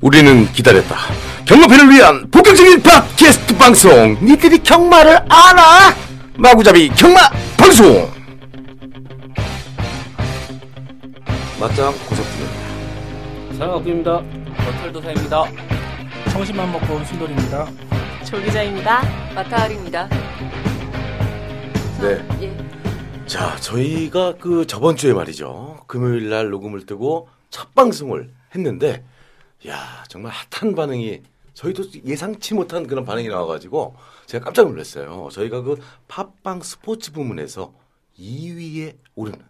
우리는 기다렸다. 경마팬을 위한 본격적인 팟캐스트 방송. 니들이 경마를 알아? 마구잡이 경마 방송. 맞짱 고석준입니다. 사랑학교입니다. 버털도사입니다. 청심만 먹고 온 순돌입니다. 조기자입니다. 마타알입니다. 네. 예. 자, 저희가 그 저번 주에 말이죠. 금요일 날 녹음을 뜨고 첫 방송을 했는데, 야 정말 핫한 반응이 저희도 예상치 못한 그런 반응이 나와가지고 제가 깜짝 놀랐어요. 저희가 그 팟빵 스포츠 부문에서 2위에 오르는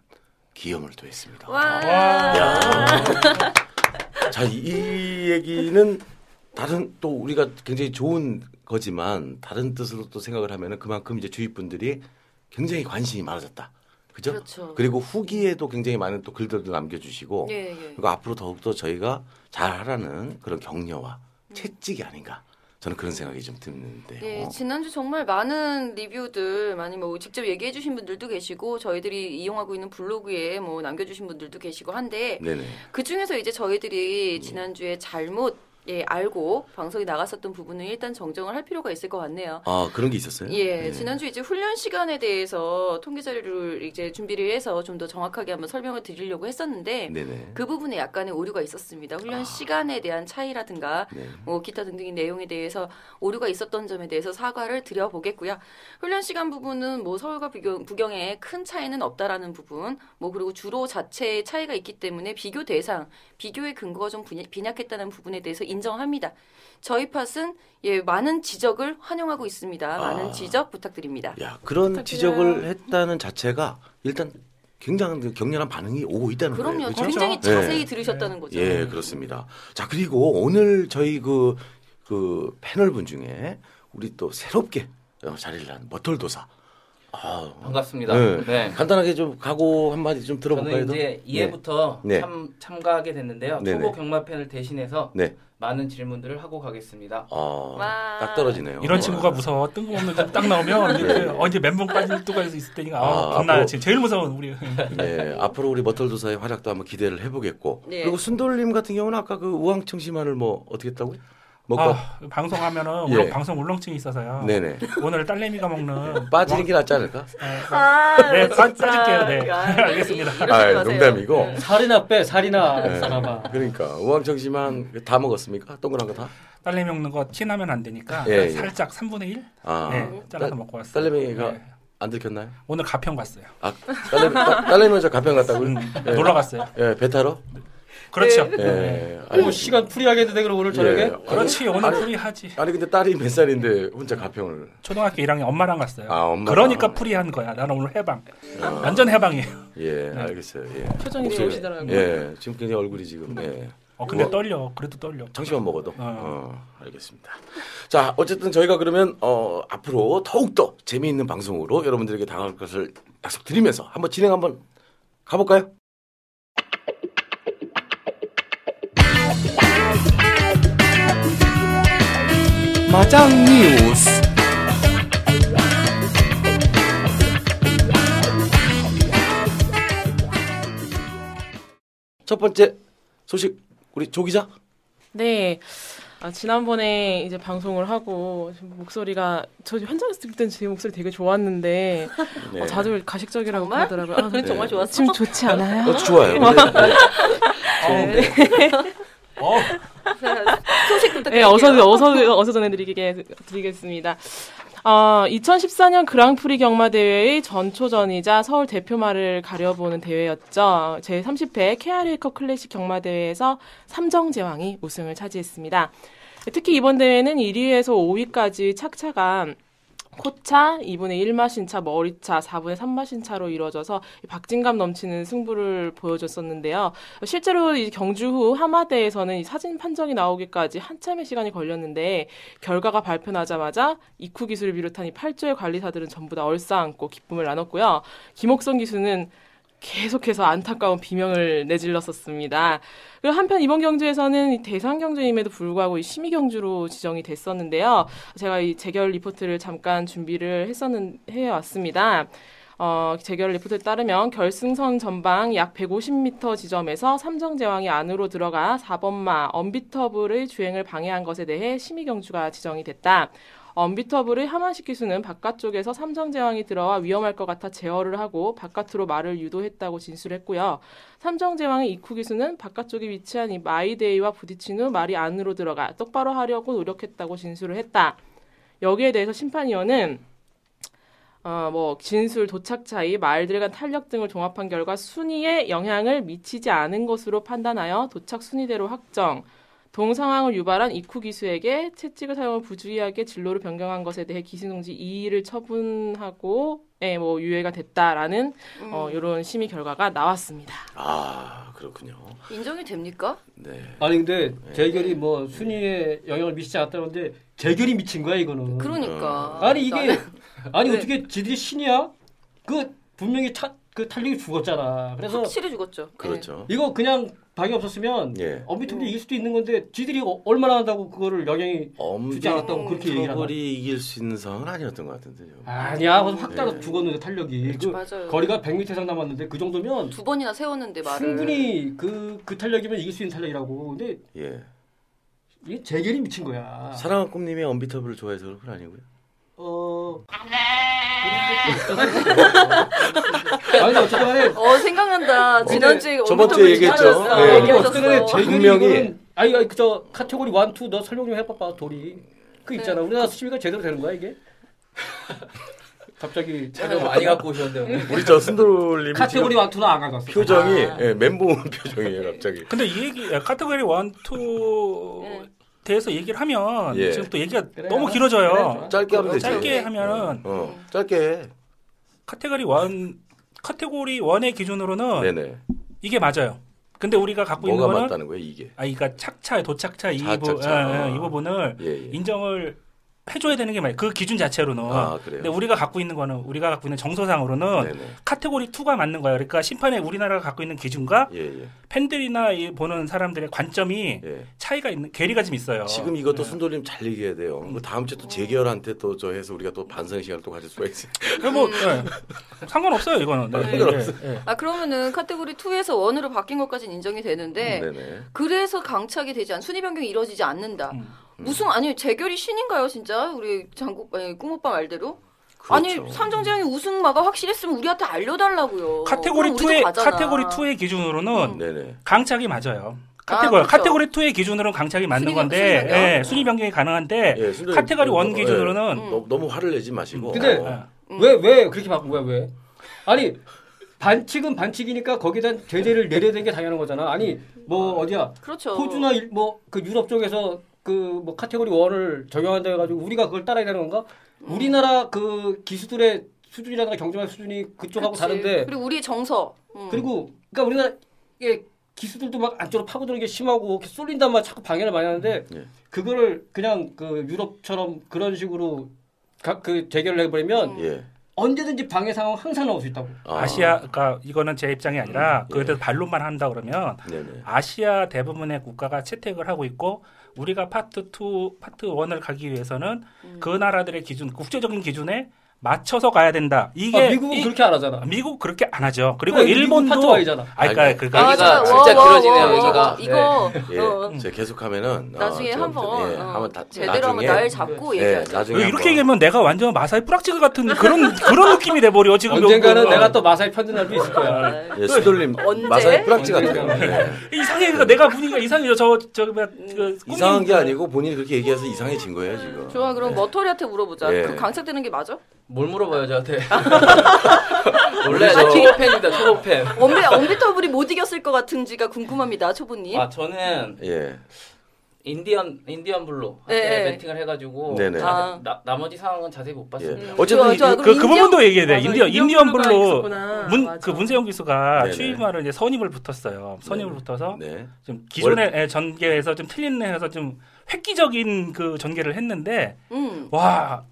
기염을 토했습니다. 와. 자, 이, 이 얘기는 다른 또 우리가 굉장히 좋은 거지만 다른 뜻으로 또 생각을 하면은 그만큼 이제 주위 분들이 굉장히 관심이 많아졌다. 그죠? 그렇죠. 그리고 후기에도 굉장히 많은 또 글들도 남겨주시고 예, 예. 그리고 앞으로 더욱더 저희가 잘하라는 그런 격려와 음. 채찍이 아닌가 저는 그런 생각이 좀 드는데요. 네, 지난주 정말 많은 리뷰들 많이 뭐 직접 얘기해 주신 분들도 계시고 저희들이 이용하고 있는 블로그에 뭐 남겨 주신 분들도 계시고 한데 네네. 그 중에서 이제 저희들이 지난주에 잘못 예, 알고 방송이 나갔었던 부분은 일단 정정을 할 필요가 있을 것 같네요. 아 그런 게 있었어요? 예, 네. 지난주 이제 훈련 시간에 대해서 통계 자료를 이제 준비를 해서 좀 더 정확하게 한번 설명을 드리려고 했었는데 네네. 그 부분에 약간의 오류가 있었습니다. 훈련 시간에 대한 차이라든가 네. 뭐 기타 등등의 내용에 대해서 오류가 있었던 점에 대해서 사과를 드려보겠고요. 훈련 시간 부분은 뭐 서울과 부경, 부경에 큰 차이는 없다라는 부분, 뭐 그리고 주로 자체의 차이가 있기 때문에 비교 대상, 비교의 근거가 좀 빈- 빈약했다는 부분에 대해서 인 정합니다. 저희 팟은 예 많은 지적을 환영하고 있습니다. 많은 아. 지적 부탁드립니다. 야 그런 부탁드려요. 지적을 했다는 자체가 일단 굉장한 그 격렬한 반응이 오고 있다는 그럼요. 거예요. 그죠? 굉장히 네. 자세히 들으셨다는 거죠. 예, 그렇습니다. 자, 그리고 오늘 저희 그, 그 패널 분 중에 우리 또 새롭게 어, 자리를 한 머털도사. 아, 반갑습니다. 네. 네. 간단하게 좀 각오 한마디 좀 들어볼까요? 저는 이제 2회부터 네. 참, 참가하게 됐는데요. 네네. 초보 경마팬을 대신해서 네. 많은 질문들을 하고 가겠습니다. 어, 와. 딱 떨어지네요. 이런 친구가 무서워. 뜬금없는 거딱 나오면 이제 어, 이제 멘붕 빠질 때가 있을 때니까 아, 아, 겁나요. 앞으로- 지금 제일 무서운 우리. 네, 앞으로 우리 머털도사의 활약도 한번 기대를 해보겠고. 네. 그리고 순돌님 같은 경우는 아까 그 우황청심환을 뭐 어떻게 했다고요? 먹고. 아, 방송하면은 예. 울렁- 방송 울렁증이 있어서요. 네네. 오늘 딸내미가 먹는 빠지는 게 낫지 않을까? 아, 네, 빠- 진짜. 빠질게요. 네. 아, 알겠습니다. 아. 농담이고. 네. 살이나 빼, 살이나 네. 살아봐. 그러니까 우황청심환 다 먹었습니까? 동그란 거 다? 딸내미 먹는 거 티나면 안 되니까 예, 예. 살짝 3분의 1 아, 네, 잘라서 딸- 먹고 왔어요. 딸내미가 네. 안 들켰나요? 오늘 가평 갔어요. 아, 딸내미, 딸- 딸내미 먼저 가평 갔다고요? 음, 예. 놀러 갔어요. 예, 배 타러? 그렇죠. 예. 오, 뭐 시간 풀이하게 해도 돼, 그럼 오늘 저녁에? 예. 그렇지. 오늘 아니, 풀이하지. 아니, 근데 딸이 몇 살인데 혼자 가평을. 초등학교 1학년 엄마랑 갔어요. 아, 엄마랑. 그러니까 풀이한 거야. 나는 오늘 해방. 완전 해방이에요. 예, 알겠어요. 예. 표정이 좋으시더라고요. 예, 지금 굉장히 얼굴이 지금, 예. 어, 근데 우와. 떨려. 그래도 떨려. 청심환 먹어도. 어. 어, 알겠습니다. 자, 어쨌든 저희가 그러면, 어, 앞으로 더욱 더 재미있는 방송으로 여러분들에게 다가올 것을 약속드리면서 한번 진행 한번 가 볼까요? 마장 뉴스. 첫 번째 소식 우리 조 기자. 네. 아, 지난번에 이제 방송을 하고 목소리가 저 현장에서 들을 땐제 목소리 되게 좋았는데 네. 어, 다들 가식적이라고 정말? 그러더라고요. 아, 저는 정말 네. 좋았어. 지금 좋지 않아요? 어, 좋아요. 근데, 네. 어, 소식 네, 부탁드릴게요. 어서 어서 어서 전해드리게 드리겠습니다. 어, 2014년 그랑프리 경마 대회의 전초전이자 서울 대표마를 가려보는 대회였죠. 제 30회 KRA컵 클래식 경마 대회에서 삼정 제왕이 우승을 차지했습니다. 특히 이번 대회는 1위에서 5위까지 착차가 코차, 2분의 1마신 차, 머리차, 4분의 3마신 차로 이루어져서 박진감 넘치는 승부를 보여줬었는데요. 실제로 이 경주 후 하마대에서는 이 사진 판정이 나오기까지 한참의 시간이 걸렸는데 결과가 발표나자마자 이쿠 기수를 비롯한 이 8조의 관리사들은 전부 다 얼싸안고 기쁨을 나눴고요. 김옥성 기수는 계속해서 안타까운 비명을 내질렀었습니다. 그리고 한편 이번 경주에서는 이 대상 경주임에도 불구하고 이 심의 경주로 지정이 됐었는데요. 제가 이 재결 리포트를 잠깐 준비를 했었는 해왔습니다. 어, 재결 리포트에 따르면 결승선 전방 약 150m 지점에서 삼성제왕이 안으로 들어가 4번마 언비터블의 주행을 방해한 것에 대해 심의 경주가 지정이 됐다. 언비터블의 하만식 기수는 바깥쪽에서 삼성제왕이 들어와 위험할 것 같아 제어를 하고 바깥으로 말을 유도했다고 진술했고요. 삼성제왕의 이쿠 기수는 바깥쪽에 위치한 이 마이데이와 부딪힌 후 말이 안으로 들어가 똑바로 하려고 노력했다고 진술을 했다. 여기에 대해서 심판위원은 어, 뭐 진술, 도착 차이, 말들 간 탄력 등을 종합한 결과 순위에 영향을 미치지 않은 것으로 판단하여 도착 순위대로 확정. 동상황을 유발한 이쿠 기수에게 채찍을 사용을 부주의하게 진로를 변경한 것에 대해 기수농지 2위를 처분하고 예, 뭐 유예가 됐다라는 음. 어, 이런 심의 결과가 나왔습니다. 아 그렇군요. 인정이 됩니까? 네. 아니 근데 재결이 뭐 순위에 영향을 미치지 않았다는데 재결이 미친 거야 이거는. 그러니까. 아니 이게 나는- 아니 네. 어떻게 지들이 신이야? 그 분명히 타, 그 탄력이 죽었잖아. 그래서 확실히 죽었죠. 그렇죠. 이거 그냥 방이 없었으면 예. 엄비터블이 이길 수도 있는 건데 지들이 어- 얼마나 한다고 그거를 영향이 주지 않았다고 그렇게 얘기를 하나? 이길 수 있는 상황은 아니었던 것 같은데요. 아니야, 그래서 확 따라 예. 죽었는데 탄력이 그 맞아요. 거리가 100m 이상 남았는데 그 정도면 두 번이나 세웠는데 말을. 충분히 그, 그 탄력이면 이길 수 있는 탄력이라고. 근데 예. 이게 재결이 미친 거야. 사랑한 꿈님이 엄비터블을 좋아해서 그런 건 아니고요. 어. 아니 어쨌든 간에 어 생각난다. 지난주에 저번 주에 언더터블 얘기했죠. 네. 간에 재결이 분명히- 아니 아니 그저 카테고리 1, 2 너 설명 좀 해봐봐 돌이. 그 있잖아. 네. 우리나라 수비가 제대로 되는 거야 이게? 갑자기 자료 많이 갖고 오셨는데. 우리 저 순돌님이 카테고리 지금 1, 2는 안 가져왔어. 표정이 아. 예, 멘붕 온 표정이에요 갑자기. 근데 이 얘기 카테고리 1, 2 네. 대해서 얘기를 하면 예. 지금 또 얘기가 그래, 너무 그래, 길어져요. 좋아. 짧게 하면 되지. 짧게 네. 하면은 어, 짧게 해. 카테고리 1 카테고리 1의 기준으로는 네네. 이게 맞아요. 근데 우리가 갖고 뭐가 있는 거는 맞다는 거예요 이게? 아, 그러니까 착차, 도착차 이, 차, 부, 예, 아. 이 부분을 예, 예. 인정을 해줘야 되는 게 맞아요. 그 기준 자체로는. 아 그래요. 근데 우리가 갖고 있는 거는 우리가 갖고 있는 정서상으로는 네네. 카테고리 2가 맞는 거예요. 그러니까 심판에 우리나라가 갖고 있는 기준과 예, 예. 팬들이나 이 보는 사람들의 관점이 예. 차이가 있는 괴리가 좀 있어요. 지금 이것도 네. 순돌님 잘 얘기해야 돼요. 그 다음 주에 또 재결한테 또 저 해서 우리가 또 반성 시간을 또 가질 수가 있어요. 그래 뭐 예. 상관없어요 이거는. 네, 상관없어요. 예, 예. 아 그러면은 카테고리 2에서 1으로 바뀐 것까지는 인정이 되는데 네네. 그래서 강착이 되지 않, 순위 변경이 이루어지지 않는다. 음. 무슨 아니 재결이 신인가요 진짜 우리 장국 아니, 꿈오빠 말대로? 그렇죠. 아니 삼성제왕이 우승마가 확실했으면 우리한테 알려달라고. 카테고리 그럼 우리도 2의 가잖아. 카테고리 2의 기준으로는 음. 강착이 맞아요. 아, 카테고리 그렇죠. 카테고리 2의 기준으로는 강착이 맞는 순위- 건데 순위 변경? 예, 순위 변경이 가능한데 예, 순돌님 카테고리 뭐, 1 기준으로는 음. 너무, 화를 내지 마시고. 근데- 어. 음. 왜왜 그렇게 바꾼 거야 왜? 아니 반칙은 반칙이니까 거기에 대한 제재를 내려야 되는 게 당연한 거잖아. 아니 뭐 어디야 그렇죠. 호주나 뭐그 유럽 쪽에서 그 뭐 카테고리 1을 적용한다 해가지고 우리가 그걸 따라야 되는 건가? 음. 우리나라 그 기수들의 수준이라든가 경쟁할 수준이 그쪽하고 그치. 다른데 그리고 우리의 정서. 음. 그리고 그러니까 우리나라 이게 기수들도 막 안쪽으로 파고드는 게 심하고 쏠린단 말 자꾸 방해를 많이 하는데 예. 그거를 그냥 그 유럽처럼 그런 식으로 각그 재결을 해버리면 음. 예. 언제든지 방해 상황 항상 나올 수 있다고. 아. 아시아 그러니까 이거는 제 입장이 아니라 음, 그에 예. 대해서 반론만 한다 그러면 네네. 아시아 대부분의 국가가 채택을 하고 있고 우리가 파트 2, 파트 1을 가기 위해서는 음. 그 나라들의 기준, 국제적인 기준에 맞춰서 가야 된다. 이게 아, 미국은 이- 그렇게 안 하잖아. 미국 그렇게 안 하죠. 그리고 그래, 미국은 일본도 파트 1이잖아. 아 그러니까 그러니까 아. 진짜 와, 와, 길어지네요, 와, 얘기가. 와. 이거 예. 어, 제가 계속하면은 나중에 어, 좀, 한번 예, 어, 한번 다, 제대로 나중에, 한번 날 잡고 예, 얘기하자. 나중에 이렇게 한번. 얘기하면 내가 완전 마사회 뿌락지그 같은 그런 그런 느낌이 돼 버려 지금 언젠가는 여기. 내가 또 마사회 편든 날도 있을 거야. 아, 예, 순돌님 언제? 마사회 뿌락지 같아요. 예. 이상해 그러니까 내가 분위기가 이상해요 저저 뭐, 그, 이상한 게 아니고 본인이 그렇게 얘기해서 이상해진 거예요 지금. 좋아 그럼 머털이한테 물어보자. 예. 그 강착되는 게 맞아? 뭘 물어봐요 저한테? 원래 저 초보 팬입니다 초보 팬. 언비 언비터블이 못 이겼을 것 같은지가 궁금합니다, 초보님. 아 저는 예. 인디언 인디언 블루 네, 네, 네. 배팅을 해가지고 네네. 아. 나, 나머지 상황은 자세히 못 예. 봤습니다. 어쨌든 좋아. 그, 그 부분도 얘기해야 돼. 맞아, 인디언, 인디언 블루. 문. 그 문세영 기수가 네네. 추입마를 이제 선입을 붙었어요. 선입을 네. 붙어서 네. 좀 기존의 예, 전개에서 좀 틀린 해서 좀 획기적인 그 전개를 했는데 음. 와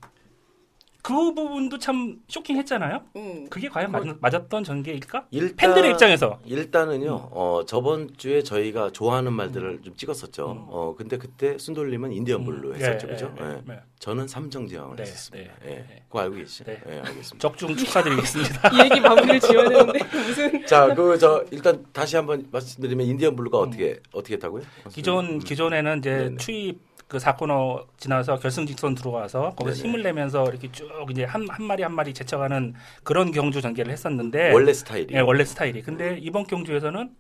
그 부분도 참 쇼킹했잖아요. 음. 그게 과연 맞, 맞았던 전개일까? 일단 팬들의 입장에서 일단은요. 어, 저번 주에 저희가 좋아하는 말들을 좀 찍었었죠. 음. 어, 근데 그때 순돌님은 인디언 블루 했었죠. 예, 그죠? 예, 예. 네. 저는 삼성제왕을 네, 했었습니다. 네, 예. 네. 그거 알고 계시죠? 네. 예, 알겠습니다. 적중 축하드리겠습니다. 이 얘기 마무리를 지어야 되는데 무슨 자, 그 저 일단 다시 한번 말씀드리면 인디언 블루가 어떻게 어떻게 했다고요? 기존 기존에는 이제 네네. 추입 그 사코너 지나서 결승 직선 들어와서 거기서 네네. 힘을 내면서 이렇게 쭉 이제 한, 한 마리 한 마리 제쳐가는 그런 경주 전개를 했었는데 원래 스타일이. 예, 원래 스타일이. 근데 이번 경주에서는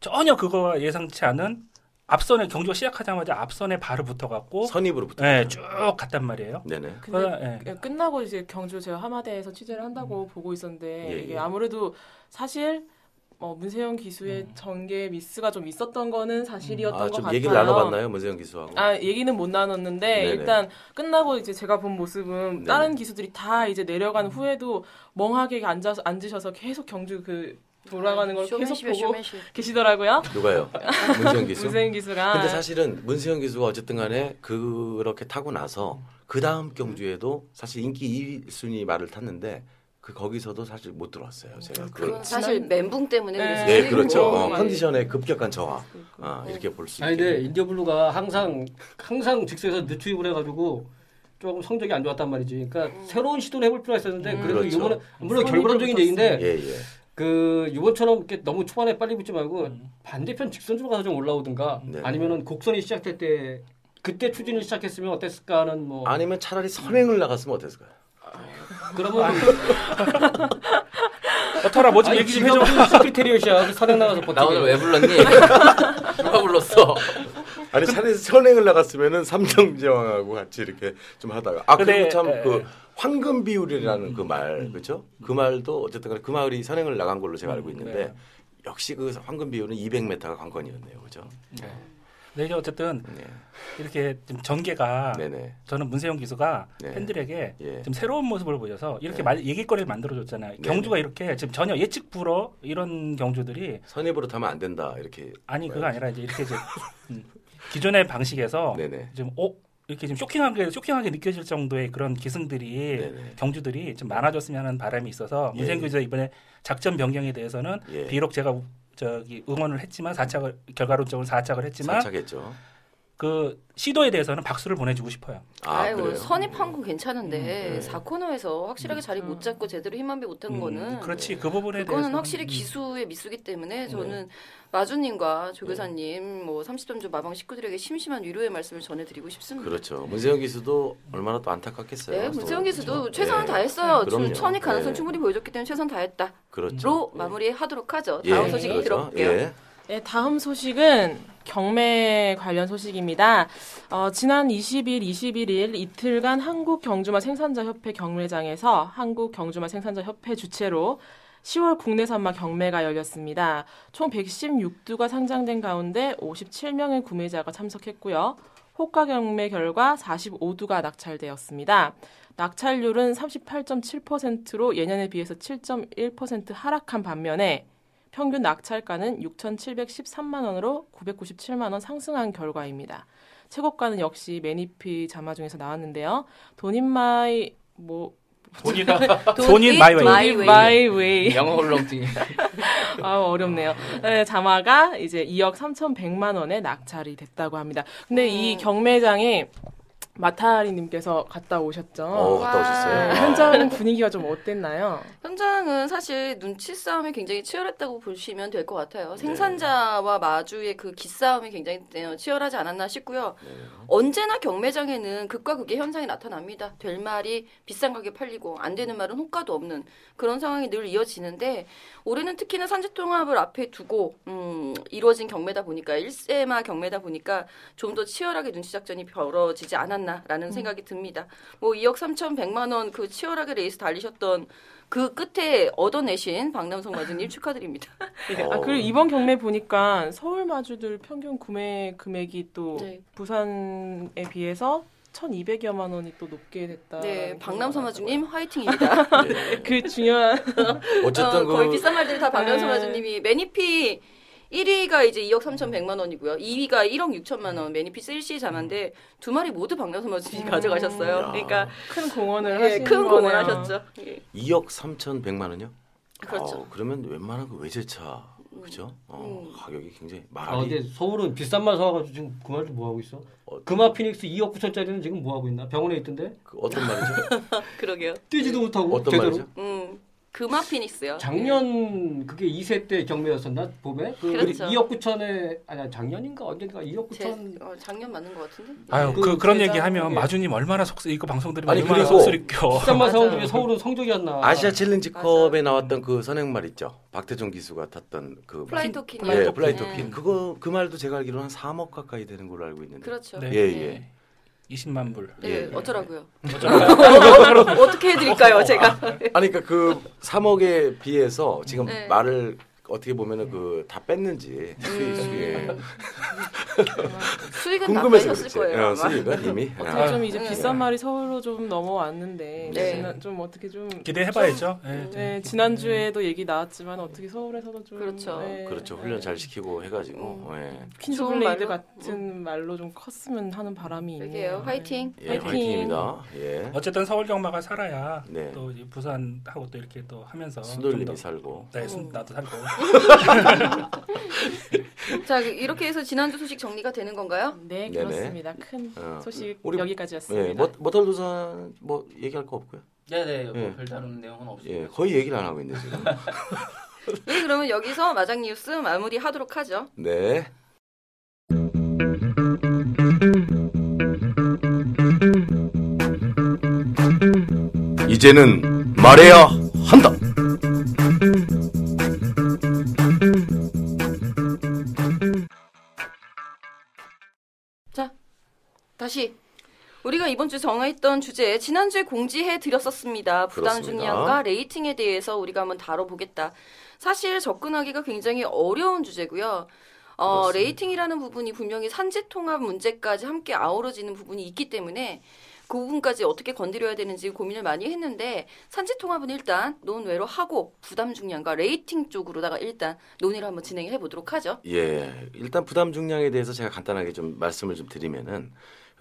전혀 그거와 예상치 않은 앞선에 경주가 시작하자마자 앞선에 바로 붙어갖고 선입으로 붙어. 예, 쭉 갔단 말이에요. 네네. 근데 예. 끝나고 이제 경주 제가 하마대에서 취재를 한다고 보고 있었는데 예, 이게 예. 아무래도 사실 어, 문세영 기수의 전개 미스가 좀 있었던 거는 사실이었던 아, 것좀 같아요. 얘기를 나눠봤나요, 문세영 기수하고? 아 얘기는 못 나눴는데 네네. 일단 끝나고 이제 제가 본 모습은 네네. 다른 기수들이 다 이제 내려간 후에도 멍하게 앉아서 앉으셔서 계속 경주 그 돌아가는 걸 계속 보고 쇼맨십. 계시더라고요. 누가요? 문세영 기수? 문세영 기수가. 근데 사실은 문세영 기수가 어쨌든 간에 그렇게 타고 나서 그 다음 경주에도 사실 인기 1순위 말을 탔는데 그 거기서도 사실 못 들어왔어요. 제가 그 그건 사실 멘붕 때문에 네. 그랬을 네, 그렇죠. 어, 네. 컨디션의 급격한 저하. 아, 이렇게 볼수 아니 있게. 근데 인디언 블루가 항상 항상 직수에서 늦추입을 해가지고 조금 성적이 안 좋았단 말이지. 그러니까 새로운 시도를 해볼 필요가 있었는데 그래도 그렇죠. 이번에 물론 결과론적인. 얘기인데 예, 예. 그 이번처럼 이렇게 너무 초반에 빨리 붙지 말고 반대편 직선으로 가서 좀 올라오든가 네. 아니면은 곡선이 시작될 때 그때 추진을 시작했으면 어땠을까 하는 뭐 아니면 차라리 선행을 나갔으면 어땠을까요? 그러면 어터라 뭐좀 아니, 얘기 좀 해줘. 그 선행 나가서 버티기 나 오늘 왜 불렀니? 누가 불렀어? 아니 차라리 선행을 나갔으면은 삼성제왕하고 같이 이렇게 좀 하다가 아 근데, 그리고 참 에, 그 황금 비율이라는 그말 그죠? 그 말도 어쨌든 그 마을이 선행을 나간 걸로 제가 알고 있는데 네. 역시 그 황금 비율은 200m가 관건이었네요, 그죠? 네, 이게 어쨌든 네, 이렇게 좀 전개가 네네. 저는 문세영 기수가 네. 팬들에게 예. 좀 새로운 모습을 보여서 이렇게 네. 말, 얘기거리를 만들어줬잖아요. 경주가 이렇게 지금 전혀 예측 불허 이런 경주들이 선입으로 타면 안 된다 이렇게. 아니 그거 아니라 이제 이렇게 이제 음, 기존의 방식에서 네네. 좀 어? 이렇게 좀 쇼킹하게 쇼킹하게 느껴질 정도의 그런 기승들이 네네. 경주들이 좀 많아졌으면 하는 바람이 있어서 예, 문세영 예. 기수가 이번에 작전 변경에 대해서는 예. 비록 제가 우- 저기 응원을 했지만 사착을 결과론적으로 사착을 했지만 사차겠죠. 그 시도에 대해서는 박수를 보내주고 싶어요. 아, 아이고 그래요? 선입한 건 괜찮은데 음, 네. 사 4코너에서 확실하게 자리 못 잡고 제대로 힘만배 못한 음, 거는 그렇지 그 부분에 그거는 대해서 확실히 기수의 미수기 때문에 저는 마주님과 조교사님 뭐 30점조 마방 식구들에게 심심한 위로의 말씀을 전해드리고 싶습니다. 그렇죠. 문세영 기수도 얼마나 또 안타깝겠어요. 네, 또. 문세영 기수도 그렇죠? 최선을 네. 다했어요. 그럼요. 천이 가능성 네. 충분히 보여줬기 때문에 최선 다했다로 그렇죠. 마무리하도록 하죠. 예, 다음 소식 그렇죠. 들어볼게요. 예. 네, 다음 소식은 경매 관련 소식입니다. 어, 지난 20일, 21일 이틀간 한국 경주마 생산자 협회 경매장에서 한국 경주마 생산자 협회 주최로 10월 국내 산마 경매가 열렸습니다. 총 116두가 상장된 가운데 57명의 구매자가 참석했고요. 호가 경매 결과 45두가 낙찰되었습니다. 낙찰률은 38.7%로 예년에 비해서 7.1% 하락한 반면에 평균 낙찰가는 6,713만 원으로 997만 원 상승한 결과입니다. 최고가는 역시 메니피 자마 중에서 나왔는데요. 돈인마이 뭐 돈이가 돈 돈인 마이 웨이. 마이 돈인 마이 웨이 영어 울렁증이. 아 어렵네요. 네, 자마가 이제 2억 3,100만 원에 낙찰이 됐다고 합니다. 근데 이 경매장에 마타리님께서 갔다 오셨죠? 어, 갔다 오셨어요. 네, 아. 현장 분위기가 좀 어땠나요? 현장은 사실 눈치 싸움이 굉장히 치열했다고 보시면 될 것 같아요. 생산자와 마주의 그 기싸움이 굉장히 어, 치열하지 않았나 싶고요. 언제나 경매장에는 극과 극의 현상이 나타납니다. 될 말이 비싼 가격에 팔리고 안 되는 말은 호가도 없는 그런 상황이 늘 이어지는데 올해는 특히나 산지통합을 앞에 두고 음, 이루어진 경매다 보니까 일세마 경매다 보니까 좀 더 치열하게 눈치 작전이 벌어지지 않았나 라는 생각이 듭니다. 뭐 2억 3,100만 원 그 치열하게 레이스 달리셨던 그 끝에 얻어내신 박남성 마주님 축하드립니다. 아, 그리고 이번 경매 보니까 서울 마주들 평균 구매 금액이 또 네. 부산에 비해서 1,200여만 원이 또 높게 됐다. 네, 박남성 마주님 화이팅입니다. 네. 그 중요한 어쨌든 어, 거의 그 비싼 말들 다 박남성 네. 마주님이 메니피 1위가 이제 2억 3,100만 원이고요. 2위가 1억 6천만 원 매니피스 일시자만데 두 마리 모두 박명수 선수님이 가져가셨어요. 야. 그러니까 큰 공헌을 예, 하신 큰. 공헌하셨죠. 예. 2억 3,100만 원요? 그렇죠. 어, 그러면 웬만한 그 외제차 그죠? 어, 음. 가격이 굉장히 아 말이 근데 서울은 비싼 말 사와가지고 지금 그 말도 뭐 하고 있어? 어, 금화 피닉스 2억 9천짜리는 지금 뭐 하고 있나? 병원에 있던데 그 어떤 말이죠? 그러게요. 뛰지도 못하고 어떤 제대로. 말이죠? 음. 금아 피닉스요. 작년 그게 2세 때 경매였었나 봄에? 그 그렇죠. 2억 9천에 아니 작년인가 언젠가 2억 제, 9천 어, 작년 맞는 것 같은데. 아유 그 그, 그런 세상 얘기 하면 그게- 마주님 얼마나 속쓰 이거 방송 들으면 아니, 얼마나 그리고 속쓰리 껴. 비싼 맞아요. 중에 서울은 성적이 안 나. 아시아 챌린지컵에 나왔던 그 선행말 있죠. 박태종 기수가 탔던 그 플라이토킨. 예, 네. 플라이토킨. 그거 그 말도 제가 알기로는 한 3억 가까이 되는 걸로 알고 있는데. 그렇죠. 네. 예, 예. 20만 불. 네, 예, 예. 어쩌라고요? 어쩌라고요? 어떻게 해드릴까요, 제가? 아니 그러니까 그 3억에 비해서 지금 네. 말을 어떻게 보면은 그 다 뺐는지 수익 수익 수익은 다 궁금해서 빼셨을 그렇지. 거예요. 어, 아마. 수익은 이미 어떻게 좀 이제 네. 비싼 말이 서울로 좀 넘어왔는데 네. 지난- 좀 어떻게 좀 기대해봐야죠. 예, 음. 네, 지난주에도 얘기 나왔지만 어떻게 서울에서도 좀 그렇죠. 네, 그렇죠. 훈련 잘 시키고 해가지고 음. 예. 퀸즈 좋은 블레이드 말로? 같은 말로 좀 컸으면 하는 바람이 있네요. 화이팅. 예, 화이팅. 화이팅입니다. 예. 어쨌든 서울 경마가 살아야 네. 또 부산하고 또 이렇게 또 하면서 순돌님이 좀 더- 살고. 네, 순, 음. 나도 살고. 자, 이렇게 해서 지난주 소식 정리가 되는 건가요? 네. 그렇습니다. 큰 어, 소식 우리- 여기까지였습니다. 예, 모- 머털도사 뭐 얘기할 거 없고요. 네네 예. 뭐 별다른 내용은 없습니다. 예, 거의 얘기를 안 하고 있네 지금. 네, 그러면 여기서 마장 뉴스 마무리하도록 하죠. 네. 이제는 말해야 한다. 우리가 이번 주 정했던 주제 지난주에 공지해 드렸었습니다. 부담. 중량과 레이팅에 대해서 우리가 한번 다뤄보겠다. 사실 접근하기가 굉장히 어려운 주제고요. 어, 그렇습니다. rating이라는 부분이 분명히 산지 통합 문제까지 함께 아우러지는 부분이 있기 때문에 그 부분까지 어떻게 건드려야 되는지 고민을 많이 했는데 산지 통합은 일단 논외로 하고 부담 중량과 rating 쪽으로다가 일단 논의를 한번 진행해 보도록 하죠. 예, 일단 부담 중량에 대해서 제가 간단하게 좀 말씀을 좀 드리면은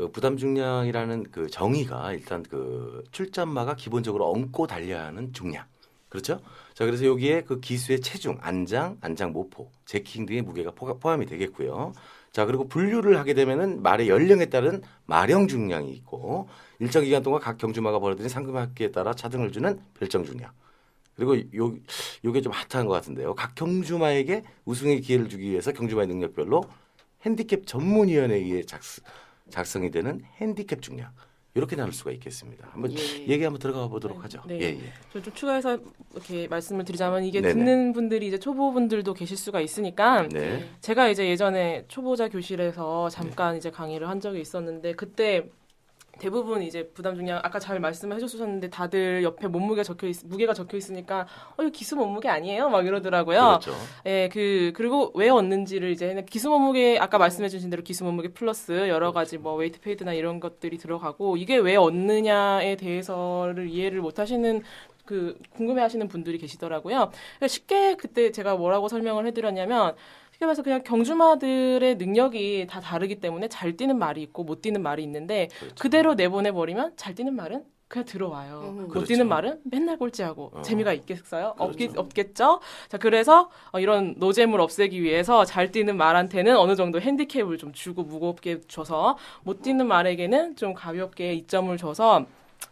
그 부담 중량이라는 그 정의가 일단 그 출전마가 기본적으로 얹고 달려야 하는 중량. 그렇죠? 자, 그래서 여기에 그 기수의 체중, 안장, 안장 모포, 제킹 등의 무게가 포함이 되겠고요. 자, 그리고 분류를 하게 되면은 말의 연령에 따른 마령 중량이 있고 일정 기간 동안 각 경주마가 벌어들인 상금합계에 따라 차등을 주는 별정 중량. 그리고 요 요게 좀 핫한 것 같은데요. 각 경주마에게 우승의 기회를 주기 위해서 경주마의 능력별로 핸디캡 전문위원회에 의해 작스, 작성이 되는 핸디캡 중량 이렇게 나눌 수가 있겠습니다. 한번 예. 얘기 한번 들어가 보도록 하죠. 네. 예, 예. 저좀 추가해서 이렇게 말씀을 드리자면 이게 네네. 듣는 분들이 이제 초보분들도 계실 수가 있으니까 네. 제가 이제 예전에 초보자 교실에서 잠깐 이제 강의를 한 적이 있었는데 그때 대부분 이제 부담 중량 아까 잘 말씀해 주셨는데 다들 옆에 몸무게 적혀 있 무게가 적혀 있으니까 어 이거 기수 몸무게 아니에요 막 이러더라고요. 그렇죠. 예, 그 그리고 왜 얹는지를 이제 기수 몸무게 아까 말씀해 주신 대로 기수 몸무게 플러스 여러 가지 뭐 weight pad나 이런 것들이 들어가고 이게 왜 얹느냐에 대해서를 이해를 못 하시는 그 궁금해 하시는 분들이 계시더라고요. 그러니까 쉽게 그때 제가 뭐라고 설명을 해 드렸냐면 쉽게 말해서 그냥 경주마들의 능력이 다 다르기 때문에 잘 뛰는 말이 있고 못 뛰는 말이 있는데 그렇죠. 그대로 내보내 버리면 잘 뛰는 말은 그냥 들어와요. 음, 못 그렇죠. 뛰는 말은 맨날 꼴찌하고 어. 재미가 있겠어요? 그렇죠. 없겠, 없겠죠? 자, 그래서 어, 이런 노잼을 없애기 위해서 잘 뛰는 말한테는 어느 정도 핸디캡을 좀 주고 무겁게 줘서 못 뛰는 말에게는 좀 가볍게 이점을 줘서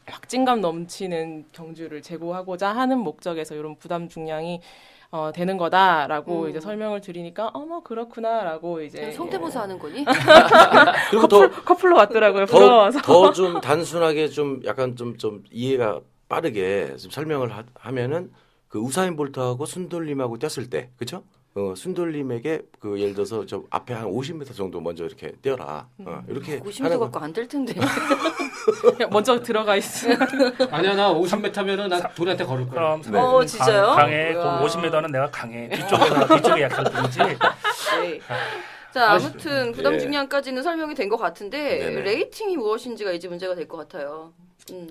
확진감 넘치는 경주를 제고하고자 하는 목적에서 이런 부담 중량이 어, 되는 거다라고 음. 이제 설명을 드리니까 어머 그렇구나라고 이제 성대모사 하는 거니? 그리고 더 커플로 왔더라고요. 부러워서. 더 좀 단순하게 좀 약간 좀좀 이해가 빠르게 좀 설명을 하, 하면은 그 우사인 볼트하고 순돌림하고 뛰었을 때 그죠? 어, 순돌림에게 그 예를 들어서 저 앞에 한 50m 정도 먼저 이렇게 뛰어라. 어, 이렇게 50m 하는 거. 갖고 안 될 텐데. 먼저 들어가 있으면 아니야 나 50m면은 나 돈한테 걸을 거야. 그럼 네. 어, 진짜요? 강, 강해. 우와. 50m는 내가 강해. 뒤쪽에 뒤쪽에 약할 뿐이지. 네. 자, 아, 아무튼 부담 예. 중량까지는 설명이 된 것 같은데 네네. rating이 무엇인지가 이제 문제가 될 것 같아요. 음.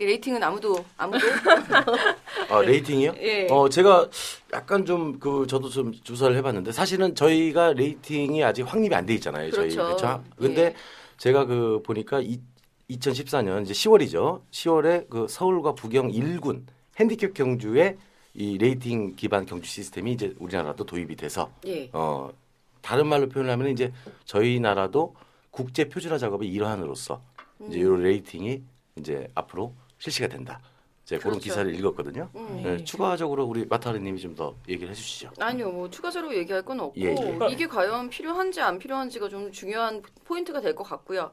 이 rating은 아무도 아무도 아, rating이요? 예. 어, 제가 약간 좀 그 저도 좀 조사를 해봤는데 사실은 저희가 rating이 아직 확립이 안 돼 있잖아요. 저희 그렇죠. 그렇죠. 근데 예. 제가 그 보니까 이, 2014년 이제 10월이죠. 10월에 그 서울과 부경 1군 핸디캡 경주에 이 rating 기반 경주 시스템이 이제 우리나라도 도입이 돼서 예. 어 다른 말로 표현하면 이제 저희 나라도 국제 표준화 작업의 일환으로서 이제 음. 이 rating이 이제 앞으로 실시가 된다. 그런 그렇죠. 기사를 읽었거든요. 음. 네, 추가적으로 우리 마타리님이 좀 더 얘기를 해주시죠. 아니요, 뭐 추가적으로 얘기할 건 없고 예, 예. 이게 과연 필요한지 안 필요한지가 좀 중요한 포인트가 될 것 같고요.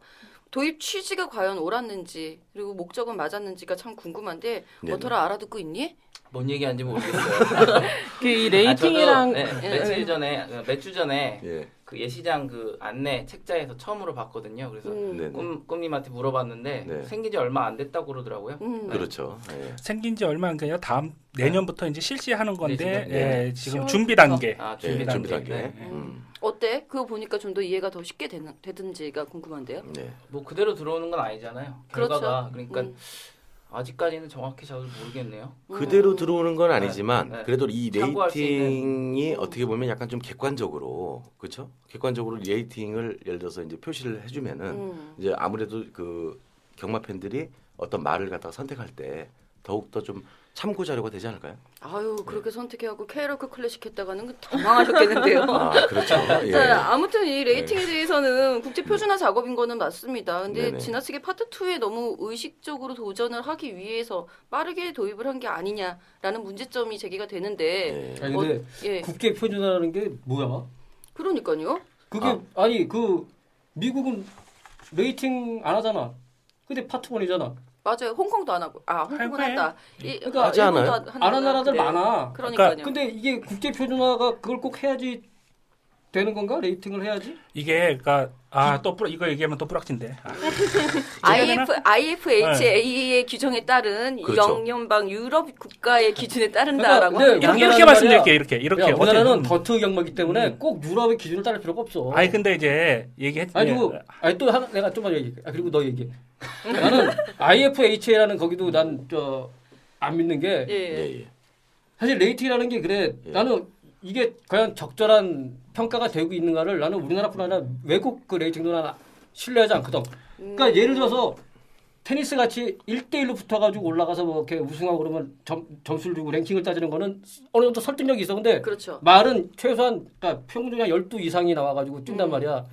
도입 취지가 과연 옳았는지 그리고 목적은 맞았는지가 참 궁금한데 네네. 머터라 알아듣고 있니? 뭔 얘기하는지 모르겠어요. 그이 아, rating이랑 저도, 네, 예, 며칠 예. 전에 몇 주 전에 예, 그 예시장 그 안내 책자에서 처음으로 봤거든요. 그래서 음. 네, 네. 꿈 꿈님한테 물어봤는데 네. 생긴 지 얼마 안 됐다고 그러더라고요. 음. 그렇죠. 예. 생긴 지 얼마 안 돼요. 다음 내년부터 이제 실시하는 건데 네, 지금, 예, 지금 10월 준비 단계. 아 예, 준비 단계. 준비 단계. 네. 음, 어때? 그거 보니까 좀 더 이해가 더 쉽게 되는, 되든지가 궁금한데요. 네. 뭐 그대로 들어오는 건 아니잖아요. 그렇죠. 결과가 그러니까 음. 아직까지는 정확히 잘 모르겠네요. 그대로 음. 들어오는 건 아니지만 네, 네. 그래도 이 rating이 음. 어떻게 보면 약간 좀 객관적으로 그렇죠? 객관적으로 rating을 예를 들어서 이제 표시를 해주면은 음. 이제 아무래도 그 경마 팬들이 어떤 말을 갖다가 선택할 때 더욱 더 좀 참고 자료가 되지 않을까요? 아유 그렇게 선택해갖고 KRA컵 클래식 했다가는 더 망하셨겠는데요. 아 그렇죠. 예. 자, 아무튼 이 rating에 대해서는 국제 표준화 작업인 거는 맞습니다. 근데 네네. 지나치게 파트 2에 너무 의식적으로 도전을 하기 위해서 빠르게 도입을 한 게 아니냐라는 문제점이 제기가 되는데 예. 아니 근데 예, 국제 표준화라는 게 뭐야? 그러니까요. 그게 아. 아. 니그 미국은 rating 안 하잖아. 근데 파트 1이잖아. 맞아요. 홍콩도 안 하고 아 홍콩은. 한다. 이, 그러니까 하지 일본도 않아요? 안 하는 나라들 네. 많아. 그러니까요. 근데 이게 국제 표준화가 그걸 꼭 해야지 되는 건가? 레이팅을 해야지? 이게 그러니까 아또 이거 얘기하면 또 뿌락진데. 아, IF, IFHA의 규정에 따른 네. 그렇죠. 영연방 유럽 국가의 기준에 그러니까 따른다라고 합니다. 이렇게, 이렇게 말씀드릴게요. 이렇게 이렇게 야, 우리나라는 어쨌든- 더트 경마기 때문에 음. 꼭 유럽의 기준을 따를 필요가 없어. 아니 근데 이제 얘기했 아니고 아니 또 하나 내가 좀만 얘기. 아 그리고 너 얘기. 나는 IFHA라는 거기도 난 저 안 믿는 게 예. 예, 예. 사실 rating이라는 게 그래. 예. 나는 이게 과연 적절한 평가가 되고 있는가를 나는 우리나라뿐 아니라 외국 그 rating도 난 신뢰하지 않거든. 음. 그러니까 예를 들어서 테니스 같이 1대1로 붙어가지고 올라가서 뭐 이렇게 우승하고 그러면 점, 점수를 주고 랭킹을 따지는 거는 어느 정도 설득력이 있어. 근데 그렇죠. 말은 최소한 그러니까 평균이 한12 이상이 나와가지고 뛴단 음. 말이야.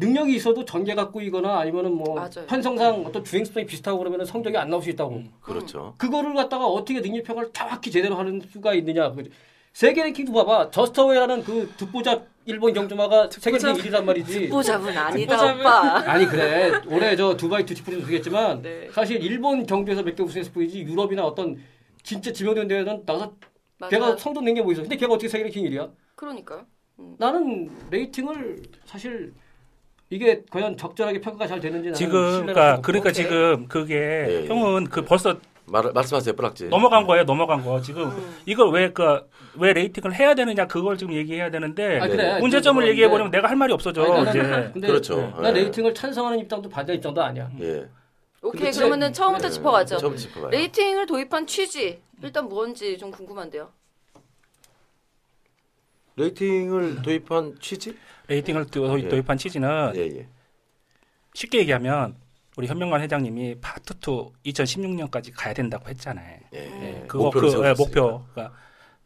능력이 있어도 전개가 꾸이거나 아니면은 뭐 맞아요. 편성상 어떤 주행성이 비슷하고 그러면 성적이 안 나올 수 있다고. 그렇죠. 그거를 갖다가 어떻게 능력 평가를 정확히 제대로 하는 수가 있느냐. 그 세계 랭킹도 봐봐. 저스터웨라는 그 듣보잡 일본 경주마가 세계 랭킹 1위란 말이지. 보잡은 아니다 듣보잡은- 오빠. 아니 그래 올해 저 두바이 듀티프리도 우승했지만 네. 사실 일본 경주에서 몇개 우승했을 뿐이지 유럽이나 어떤 진짜 지명된 대회는 나가서 맞아. 걔가 성도 낸 게 뭐 있어 근데 걔가 어떻게 세계 랭킹 1위야 그러니까요. 나는 rating을 사실 이게 과연 적절하게 평가가 잘 되는지 나는 지금 그러니까 그러니까 지금 그게 예, 예. 형은 그 벌써 말 말씀하세요, 뿌락지. 넘어간 거예요. 넘어간 거. 지금 음. 이걸 왜 그 왜 rating을 해야 되느냐 그걸 지금 얘기해야 되는데 아, 그래. 문제점을 그거 얘기해 버리면 근데- 내가 할 말이 없어져. 아니, 나는- 이제 근데 그렇죠. 난 예. rating을 찬성하는 입장도 반대 입장도 아니야 예. 오케이 근데 그러면은 처음부터 예. 짚어가죠. 처음 짚어봐요. rating을 도입한 취지 일단 뭔지 좀 궁금한데요. rating을 도입한 취지? rating을 도- 예. 도입한 취지는 예, 예. 쉽게 얘기하면 우리 현명관 회장님이 파트 2 2016년까지 가야 된다고 했잖아요. 예. 음. 그거 그 예. 목표가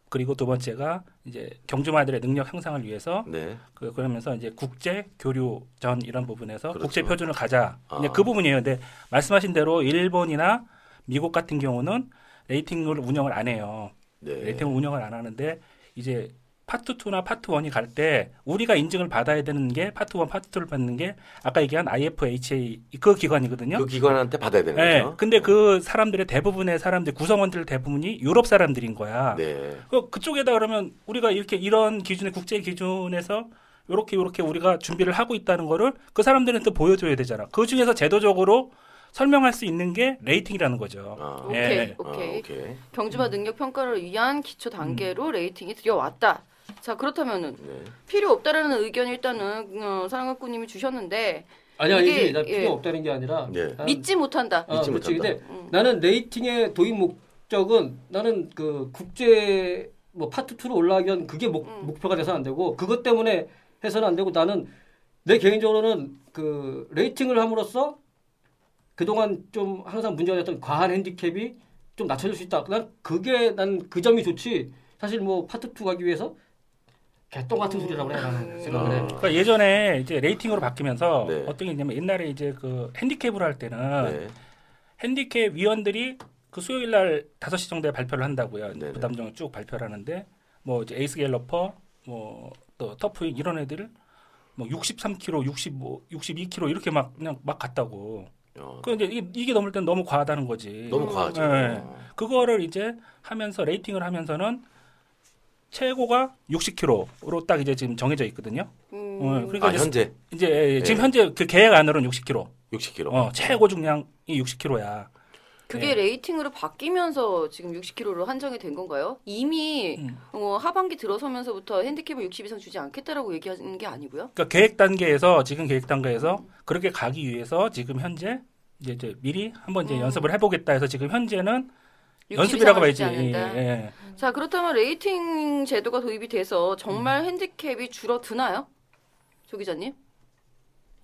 그리고 두 번째가 이제 경주마들의 능력 향상을 위해서 네. 그 그러면서 이제 국제 교류 전 이런 부분에서 그렇죠. 국제 표준을 가자. 이제 아. 그 부분이에요. 근데 말씀하신 대로 일본이나 미국 같은 경우는 rating을 운영을 안 해요. 네. rating을 운영을 안 하는데 이제 파트 2나 파트 1이 갈 때 우리가 인증을 받아야 되는 게 파트 1, 파트 2를 받는 게 아까 얘기한 IFHA 그 기관이거든요. 그 기관한테 받아야 되는 네. 거죠. 근데 그 사람들의 대부분의 사람들 구성원들 대부분이 유럽 사람들인 거야. 네. 그 그쪽에다 그러면 우리가 이렇게 이런 기준의 국제 기준에서 요렇게 요렇게 우리가 준비를 하고 있다는 거를 그 사람들한테 보여줘야 되잖아. 그 중에서 제도적으로 설명할 수 있는 게 rating이라는 거죠. 아, 오케이 예. 오케이. 아, 오케이. 경주마 능력 평가를 위한 기초 단계로 rating이 들여왔다. 자 그렇다면은 네. 필요 없다라는 의견 일단은 어, 사랑학구님이 주셨는데 아니 아니지. 이게, 나 예. 필요 없다는 게 아니라 예. 나는- 믿지 못한다. 어, 믿지 그렇지. 못한다. 근데 음. 나는 rating의 도입 목적은 나는 그 국제 뭐 파트 2로 올라가기 위한 그게 목, 음. 목표가 돼서는 안 되고 그것 때문에 해서는 안 되고 나는 내 개인적으로는 그 rating을 함으로써 그동안 좀 항상 문제가 됐던 과한 핸디캡이 좀 낮춰질 수 있다. 난 그게 난 그 점이 좋지. 사실 뭐 파트 2 가기 위해서 개똥 같은 소리라고 해 나는 생각을 해. 아. 그러니까 예전에 이제 rating으로 바뀌면서 네. 어떤 게 있냐면 옛날에 이제 그 핸디캡으로 할 때는 네. 핸디캡 위원들이 그 수요일 날 5시 정도에 발표를 한다고요. 네네. 부담중량을 쭉 발표를 하는데 뭐 이제 에이스 갤러퍼 뭐또 터프윙 이런 애들을 뭐 63km, 65, 62km 이렇게 막 그냥 막 갔다고. 어, 그 이제 이게, 이게 넘을 땐 너무 과하다는 거지. 너무 과하죠. 네. 어. 그거를 이제 하면서 레이팅을 하면서는 최고가 60km로 딱 이제 지금 정해져 있거든요. 음. 어, 그러니까 아 이제 현재 이제 예, 지금 네. 현재 그 계획 안으로는 60km. 60kg. 어, 최고 중량이 60km야. 그게 네. rating으로 바뀌면서 지금 60kg로 한정이 된 건가요? 이미 음. 어, 하반기 들어서면서부터 핸디캡을 60 이상 주지 않겠다라고 얘기하는 게 아니고요. 그러니까 계획 단계에서 지금 계획 단계에서 그렇게 가기 위해서 지금 현재 이제, 이제 미리 한번 이제 음. 연습을 해보겠다 해서 지금 현재는 60 연습이라고 봐야지. 예. 예. 자 그렇다면 rating 제도가 도입이 돼서 정말 음. 핸디캡이 줄어드나요? 조 기자님?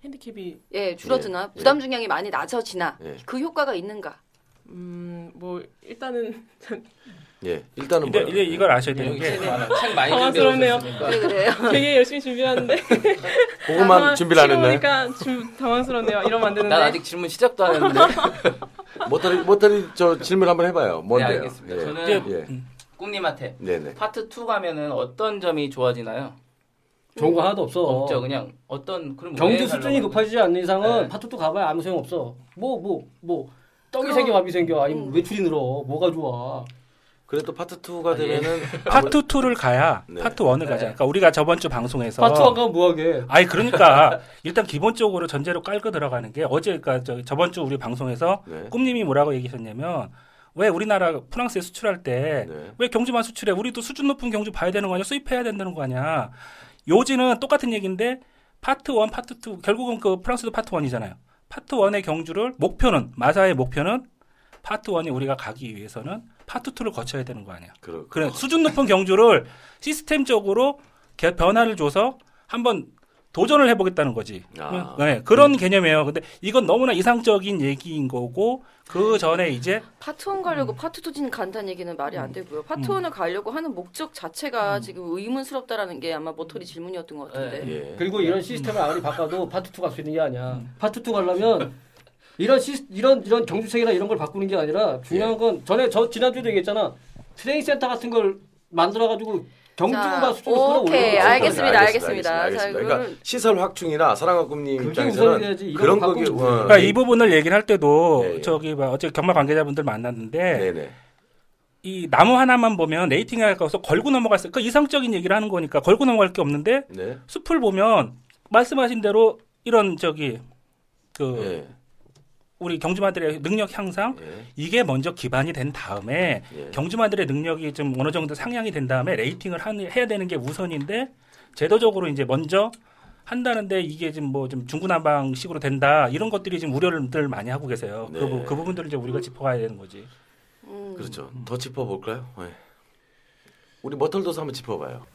핸디캡이 예, 줄어드나? 예. 부담 중량이 많이 낮아지나? 예. 그 효과가 있는가? 음, 뭐 일단은 예. 일단은 뭐예요? 이제 이걸 아셔야 되는 여기 게책 많이 당황스럽네요. 그래요? 되게 열심히 준비하는데 그것만 준비를 안 했나요? 그러니까 좀 당황스럽네요. 이러면 안 되는데. 난 아직 질문 시작도 안 했는데. 못다리 못다리 저 질문 한번 해봐요. 네, 뭔데요? 알겠습니다. 예. 저는 예. 음, 꿍님한테 네네. 파트 2 가면은 어떤 점이 좋아지나요? 좋은 거 하나도 없어. 없죠. 그냥 어떤 경주 가려고 수준이 높아지지 않는 이상은 네. 파트 2 가봐야 아무 소용 없어. 뭐 뭐뭐 떡이 그럼- 생겨 밥이 생겨 아니면 음. 외출이 늘어 뭐가 좋아? 그래도 파트 2가 아, 예. 되면은 파트 2를 가야 네. 파트 1을 가자. 그러니까 우리가 저번 주 방송에서 파트 1 가면 뭐하게? 아니 그러니까 일단 기본적으로 전제로 깔고 들어가는 게 어제 그러니까 저, 저번 주 우리 방송에서 네. 꿈님이 뭐라고 얘기하셨냐면 왜 우리나라 프랑스에 수출할 때 네. 왜 경주만 수출해? 우리도 수준 높은 경주 봐야 되는 거 아니야? 수입해야 된다는 거 아니야? 요지는 똑같은 얘기인데 파트 1, 파트 2 결국은 그 프랑스도 파트 1이잖아요. 파트 1의 경주를 목표는 마사회 목표는 파트 1이 우리가 가기 위해서는 파트 2를 거쳐야 되는 거 아니야? 그러, 그래 수준 높은 경주를 시스템적으로 개- 변화를 줘서 한번 도전을 해보겠다는 거지. 아. 네, 그런 개념이에요. 근데 이건 너무나 이상적인 얘기인 거고 그 전에 이제 파트 1 가려고 파트 2진 간다는 얘기는 말이 안 되고요. 파트 음. 1을 가려고 하는 목적 자체가 지금 의문스럽다라는 게 아마 머털이 질문이었던 것 같은데. 예. 그리고 이런 시스템을 아무리 바꿔도 파트 2 갈 수 있는 게 아니야. 음. 파트 2 가려면 이런 시 이런 이런 경주책이나 이런 걸 바꾸는 게 아니라 중요한 건 전에 저 지난주에도 얘기했잖아. 트레이닝 센터 같은 걸 만들어 가지고 경주가 자, 수준을 끌어올려. 오케이, 알겠습니다, 알겠습니다. 알겠습니다. 자, 그러니까 시설 확충이나 그게 입장에서는 그런 거 거기 어, 그러니까 이 부분을 얘기를 할 때도 네, 예. 저기 막 어제 경마 관계자분들 만났는데 네네. 이 나무 하나만 보면 레이팅에 가서 걸고 넘어갈 수, 그 이상적인 얘기를 하는 거니까 걸고 넘어갈 게 없는데 네. 숲을 보면 말씀하신 대로 이런 저기 그 예. 우리 경주마들의 능력 향상 예. 이게 먼저 기반이 된 다음에 예. 경주마들의 능력이 좀 어느 정도 상향이 된 다음에 레이팅을 한- 해야 되는 게 우선인데 제도적으로 이제 먼저 한다는데 이게 지금 뭐 좀 중구난방식으로 된다 이런 것들이 지금 우려를 많이 하고 계세요. 그, 네. 부- 그 부분들을 이제 우리가 짚어가야 되는 거지. 음. 그렇죠. 더 짚어볼까요? 예. 우리 머털도사 한번 짚어봐요.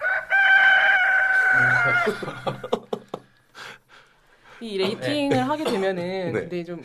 이 레이팅을 하게 되면은 네. 근데 좀